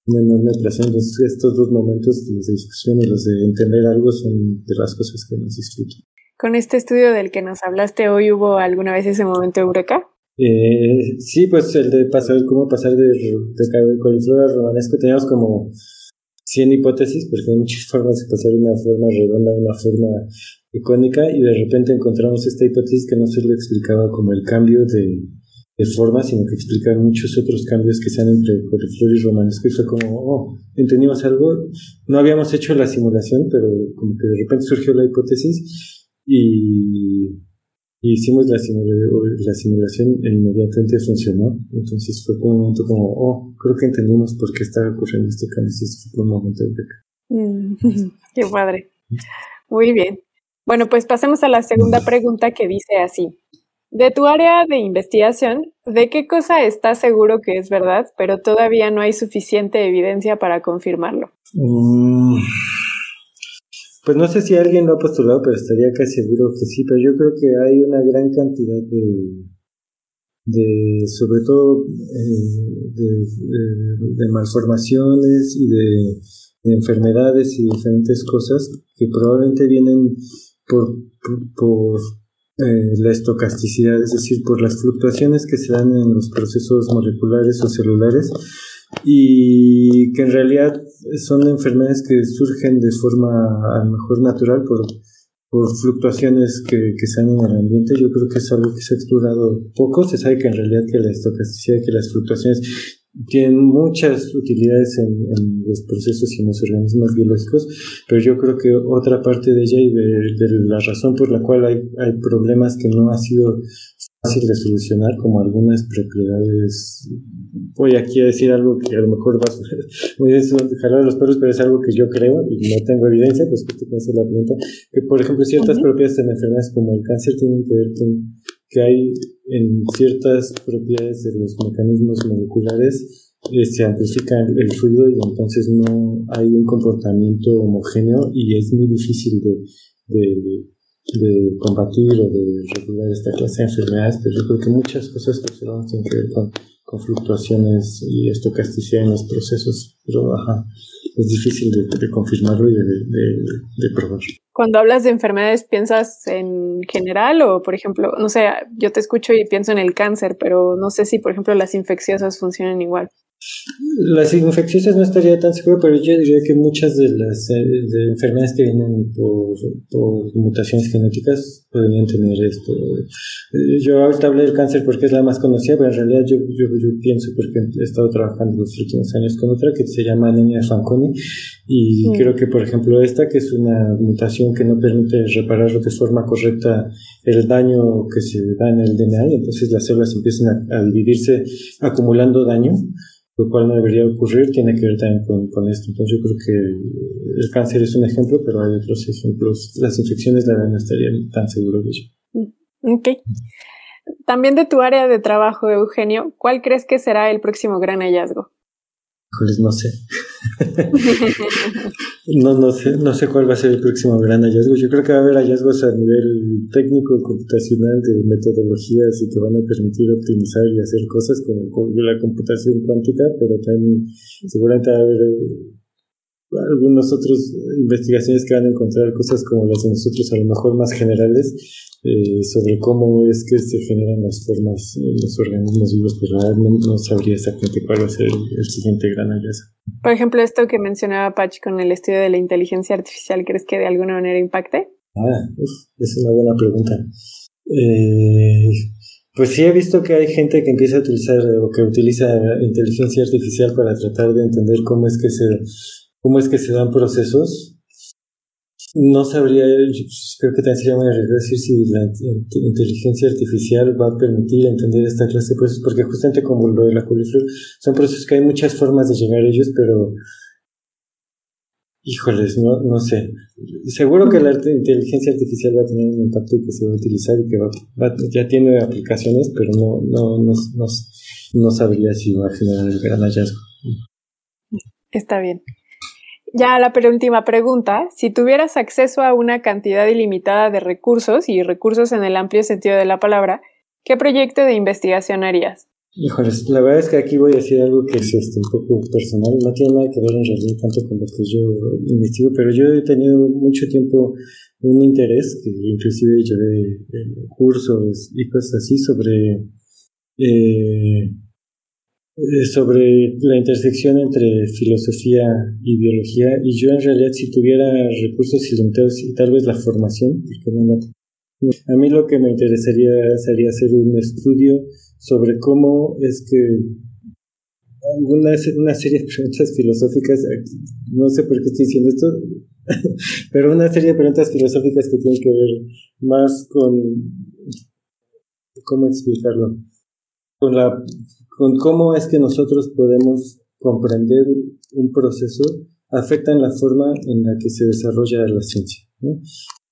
[SPEAKER 5] una enorme. Entonces estos dos momentos, los de discusión y los de entender algo, son de las cosas que más disfruto.
[SPEAKER 3] Con este estudio del que nos hablaste hoy, ¿hubo alguna vez ese momento Eureka?
[SPEAKER 5] Eh, sí, pues el de pasar, cómo pasar de, de coliflor a romanesco, teníamos como 100 hipótesis, porque hay muchas formas de pasar de una forma redonda a una forma icónica, y de repente encontramos esta hipótesis que no solo explicaba como el cambio de, de forma, sino que explica muchos otros cambios que se han entre coliflor y romanesco, y fue como, oh, entendimos algo, no habíamos hecho la simulación, pero como que de repente surgió la hipótesis, y hicimos la, la simulación e inmediatamente funcionó. Entonces fue un momento como, oh, creo que entendimos por qué estaba ocurriendo este cambio. Fue un momento de
[SPEAKER 3] mm, qué padre. Muy bien. Bueno, pues pasemos a la segunda pregunta que dice así. De tu área de investigación, ¿de qué cosa estás seguro que es verdad, pero todavía no hay suficiente evidencia para confirmarlo?
[SPEAKER 5] Mm, pues no sé si alguien lo ha postulado, pero estaría casi seguro que sí, pero yo creo que hay una gran cantidad de, de sobre todo eh, de, malformaciones y de, enfermedades y diferentes cosas que probablemente vienen por, por, eh, la estocasticidad, es decir, por las fluctuaciones que se dan en los procesos moleculares o celulares y que en realidad son enfermedades que surgen de forma a lo mejor natural por, por fluctuaciones que, que se dan en el ambiente. Yo creo que es algo que se ha explorado poco. Se sabe que en realidad que la estocasticidad, que las fluctuaciones tienen muchas utilidades en, en, los procesos y en los organismos biológicos, pero yo creo que otra parte de ella y de, de la razón por la cual hay, hay problemas que no ha sido fácil de solucionar, como algunas propiedades. Voy aquí a decir algo que a lo mejor va a ser muy de jalar los perros, pero es algo que yo creo y no tengo evidencia, pues que te puede hacer la pregunta. Que, por ejemplo, ciertas propiedades en enfermedades como el cáncer tienen que ver con que hay en ciertas propiedades de los mecanismos moleculares eh, se amplifica el, ruido y entonces no hay un comportamiento homogéneo y es muy difícil de, de combatir o de regular esta clase de enfermedades, pero yo creo que muchas cosas que observamos tienen que ver con, con fluctuaciones y estocasticidad en los procesos, pero ajá, es difícil de, confirmarlo y de, de, de, probar.
[SPEAKER 3] Cuando hablas de enfermedades, ¿piensas en general o, por ejemplo, no sé, yo te escucho y pienso en el cáncer, pero no sé si, por ejemplo, las infecciosas funcionan igual?
[SPEAKER 5] Las infecciosas no estaría tan seguro, pero yo diría que muchas de las eh, enfermedades que vienen por, por, mutaciones genéticas podrían tener esto. Eh, yo ahorita hablé del cáncer porque es la más conocida, pero en realidad yo, yo, yo pienso porque he estado trabajando los últimos años con otra que se llama anemia Fanconi y creo que por ejemplo esta que es una mutación que no permite reparar de forma correcta el daño que se da en el DNA y entonces las células empiezan a dividirse acumulando daño lo cual no debería ocurrir, tiene que ver también con, esto. Entonces yo creo que el cáncer es un ejemplo, pero hay otros ejemplos. Las infecciones, la verdad, no estarían tan seguros de ello.
[SPEAKER 3] Mm, ok. También de tu área de trabajo, Eugenio, ¿cuál crees que será el próximo gran hallazgo?
[SPEAKER 5] No sé. no, no sé. No sé cuál va a ser el próximo gran hallazgo. Yo creo que va a haber hallazgos a nivel técnico, computacional, de metodologías y que van a permitir optimizar y hacer cosas como, la computación cuántica, pero también seguramente va a haber algunas otras investigaciones que van a encontrar cosas como las de nosotros, a lo mejor más generales, eh, sobre cómo es que se generan las formas en los organismos vivos, pero no, no sabría exactamente cuál va a ser el, siguiente gran hallazgo.
[SPEAKER 3] Por ejemplo, esto que mencionaba Patch con el estudio de la inteligencia artificial, ¿crees que de alguna manera impacte?
[SPEAKER 5] Ah, es una buena pregunta. Eh, pues sí he visto que hay gente que empieza a utilizar o que utiliza inteligencia artificial para tratar de entender cómo es que se cómo es que se dan procesos no sabría, creo que también sería muy arriesgado decir si la inteligencia artificial va a permitir entender esta clase de procesos, porque justamente como lo de la coliflor, son procesos que hay muchas formas de llegar a ellos, pero híjoles, no, no sé. Seguro que la inteligencia artificial va a tener un impacto y que se va a utilizar y que va, ya tiene aplicaciones, pero no, no, no, no, no sabría si va a generar el gran hallazgo.
[SPEAKER 3] Está bien. Ya la penúltima pregunta, si tuvieras acceso a una cantidad ilimitada de recursos y recursos en el amplio sentido de la palabra, ¿qué proyecto de investigación harías?
[SPEAKER 5] Híjoles, la verdad es que aquí voy a decir algo que es este, un poco personal, no tiene nada que ver en realidad tanto con lo que yo investigo, pero yo he tenido mucho tiempo un interés, que inclusive llevé eh, cursos y cosas así sobre eh, sobre la intersección entre filosofía y biología y yo en realidad si tuviera recursos ilimitados y tal vez la formación, a mí lo que me interesaría sería hacer un estudio sobre cómo es que alguna una serie de preguntas filosóficas, no sé por qué estoy diciendo esto, pero una serie de preguntas filosóficas que tienen que ver más con, ¿cómo explicarlo? Con la con cómo es que nosotros podemos comprender un proceso afectan la forma en la que se desarrolla la ciencia.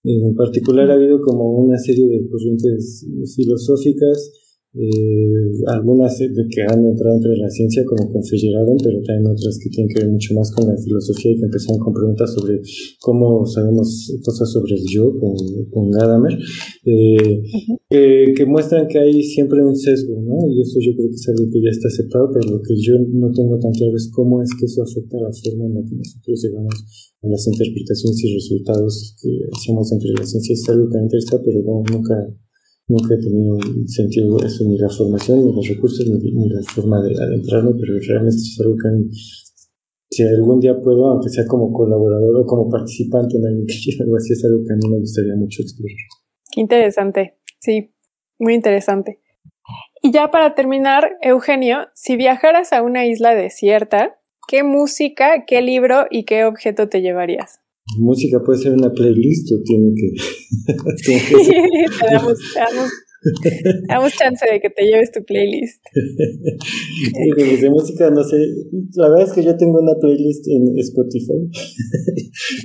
[SPEAKER 5] En particular ha habido como una serie de corrientes filosóficas eh, algunas que han entrado entre la ciencia como con pero también otras que tienen que ver mucho más con la filosofía y que empezaron con preguntas sobre cómo sabemos cosas sobre el yo con, con Gadamer, eh, que, muestran que hay siempre un sesgo, ¿no? Y eso yo creo que es algo que ya está aceptado, pero lo que yo no tengo tan claro es cómo es que eso afecta la forma en la que nosotros llegamos a las interpretaciones y resultados que hacemos entre la ciencia. Es algo que me interesa, pero nunca Nunca he tenido sentido eso, ni la formación, ni los recursos, ni, la forma de adentrarme, pero realmente es algo que si algún día puedo, aunque sea como colaborador o como participante en algo así, es algo que a mí me gustaría mucho explorar.
[SPEAKER 3] Interesante, sí, muy interesante. Y ya para terminar, Eugenio, si viajaras a una isla desierta, ¿qué música, qué libro y qué objeto te llevarías?
[SPEAKER 5] Música puede ser una playlist o tiene que,
[SPEAKER 3] tiene que te, damos, damos, chance de que te lleves tu playlist.
[SPEAKER 5] de música, no sé. La verdad es que yo tengo una playlist en Spotify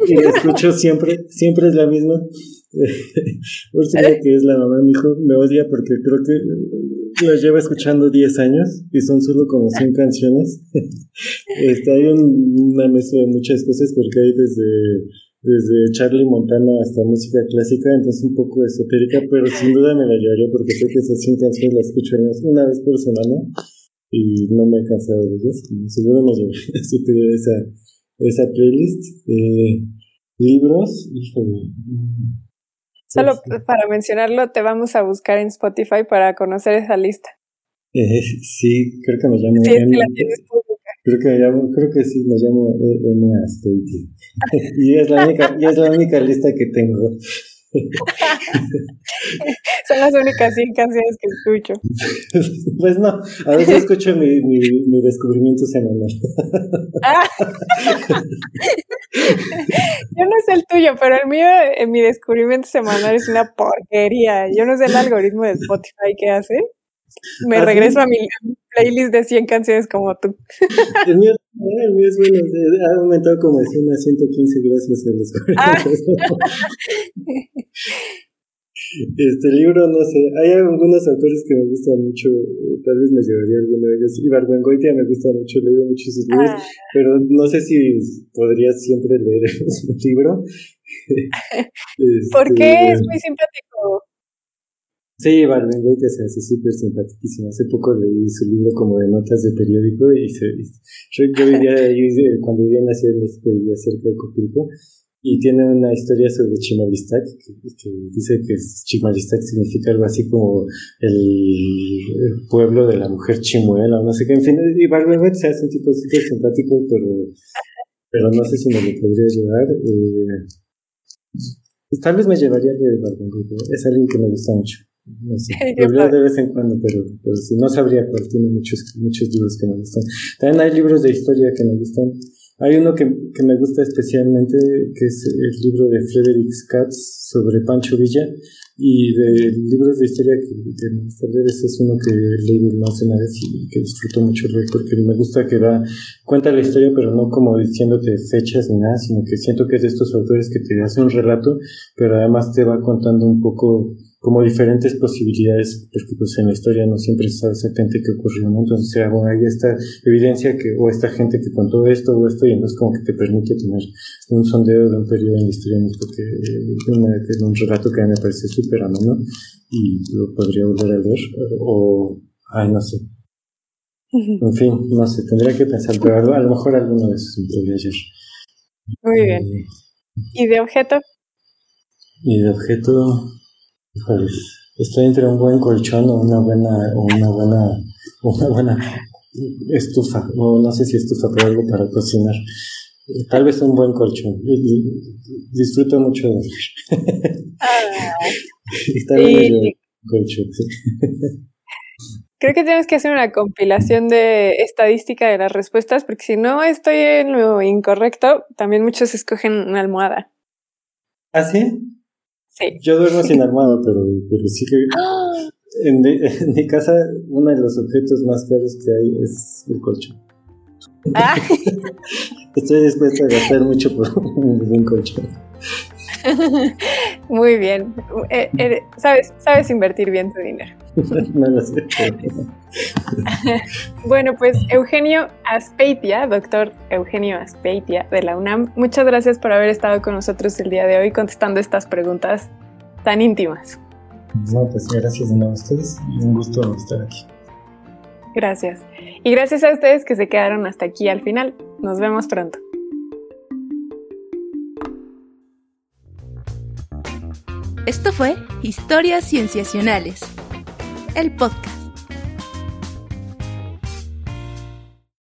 [SPEAKER 5] y la escucho siempre, siempre es la misma. Úrsula, que es la mamá de mi hijo, me odia porque creo que la lleva escuchando 10 años y son solo como 100 canciones. este, hay una mezcla de muchas cosas porque hay desde, desde Charlie Montana hasta música clásica, entonces un poco esotérica, pero sin duda me la llevaría porque sé que esas 100 canciones las escucho una vez por semana y no me he cansado de ellas. Seguro me llevaría si tuviera esa, esa playlist. Eh, libros, híjole.
[SPEAKER 3] Solo para mencionarlo, te vamos a buscar en Spotify para conocer esa lista.
[SPEAKER 5] Eh, sí, creo que me llamo.
[SPEAKER 3] Sí, M, la tienes pública.
[SPEAKER 5] Creo que me llamo, creo que sí, me llamo M. Asteiti. y es la única, y es la única lista que tengo.
[SPEAKER 3] Son las únicas 100 canciones que escucho.
[SPEAKER 5] Pues no, a veces escucho mi, mi, mi descubrimiento semanal.
[SPEAKER 3] Ah. Sé el tuyo, pero el mío, en mi descubrimiento semanal es una porquería. Yo no sé el algoritmo de Spotify que hace. Me ¿Ah, regreso a mi playlist de 100 canciones como tú.
[SPEAKER 5] El mío, el mío es bueno, ha aumentado como de 100 a 115 gracias a los ah. Este libro, no sé, hay algunos autores que me gustan mucho, eh, tal vez me llevaría alguno de ellos. Ibargüengoitia me gusta mucho, he leído muchos sus libros, ah. pero no sé si podría siempre leer un libro.
[SPEAKER 3] ¿Por qué? Este, es muy simpático.
[SPEAKER 5] Sí, Barbengoitia se hace súper simpaticísimo. Hace poco leí su libro como de notas de periódico y, se, yo, vivía ahí, cuando vivía en la Ciudad de México, vivía cerca de Copilco y tiene una historia sobre Chimalistac que, dice que Chimalistac significa algo así como el, pueblo de la mujer chimuela o no sé qué. En fin, y Barbengoitia se hace un tipo súper simpático, pero, pero no sé si me lo podría llevar. Eh, tal vez me llevaría de Barbengoitia. Es alguien que me gusta mucho. No sé, lo de vez en cuando, pero, pero si no sabría cuál. Tiene muchos, muchos libros que me gustan. También hay libros de historia que me gustan. Hay uno que, que me gusta especialmente, que es el libro de Frederick Katz sobre Pancho Villa. Y de libros de historia que, que me gusta leer, ese es uno que he leído más una vez y que disfruto mucho leer porque me gusta que da, cuenta la historia, pero no como diciéndote fechas ni nada, sino que siento que es de estos autores que te hace un relato, pero además te va contando un poco como diferentes posibilidades, porque pues en la historia no siempre se sabe exactamente qué ocurrió, ¿no? Entonces, sea, bueno, hay esta evidencia que, o esta gente que contó esto o esto, y entonces como que te permite tener un sondeo de un periodo en la historia de México que, es un relato que me parece súper ameno, y lo podría volver a leer, o, ay, no sé. En fin, no sé, tendría que pensar, pero a lo mejor alguno de esos me.
[SPEAKER 3] Muy bien. Eh, ¿Y de objeto?
[SPEAKER 5] Y de objeto, estoy entre un buen colchón o una buena, o una buena, una buena estufa, o no sé si estufa, pero algo para cocinar. Tal vez un buen colchón. Disfruto mucho de ah, y colchón.
[SPEAKER 3] Creo que tienes que hacer una compilación de estadística de las respuestas, porque si no estoy en lo incorrecto, también muchos escogen una almohada.
[SPEAKER 5] ¿Ah, sí?
[SPEAKER 3] Sí.
[SPEAKER 5] Yo duermo sin armado, pero, pero sí que. En, mi casa, uno de los objetos más caros que hay es el colchón. Ah. Estoy dispuesto a gastar mucho por un colchón.
[SPEAKER 3] Muy bien. Eh, eh, sabes, sabes invertir bien tu dinero.
[SPEAKER 5] No lo sé.
[SPEAKER 3] bueno, pues Eugenio Aspeitia, doctor Eugenio Aspeitia de la UNAM, muchas gracias por haber estado con nosotros el día de hoy contestando estas preguntas tan íntimas.
[SPEAKER 5] No, pues gracias a ustedes y un gusto estar aquí.
[SPEAKER 3] Gracias. Y gracias a ustedes que se quedaron hasta aquí al final. Nos vemos pronto.
[SPEAKER 1] Esto fue Historias Cienciacionales, el podcast.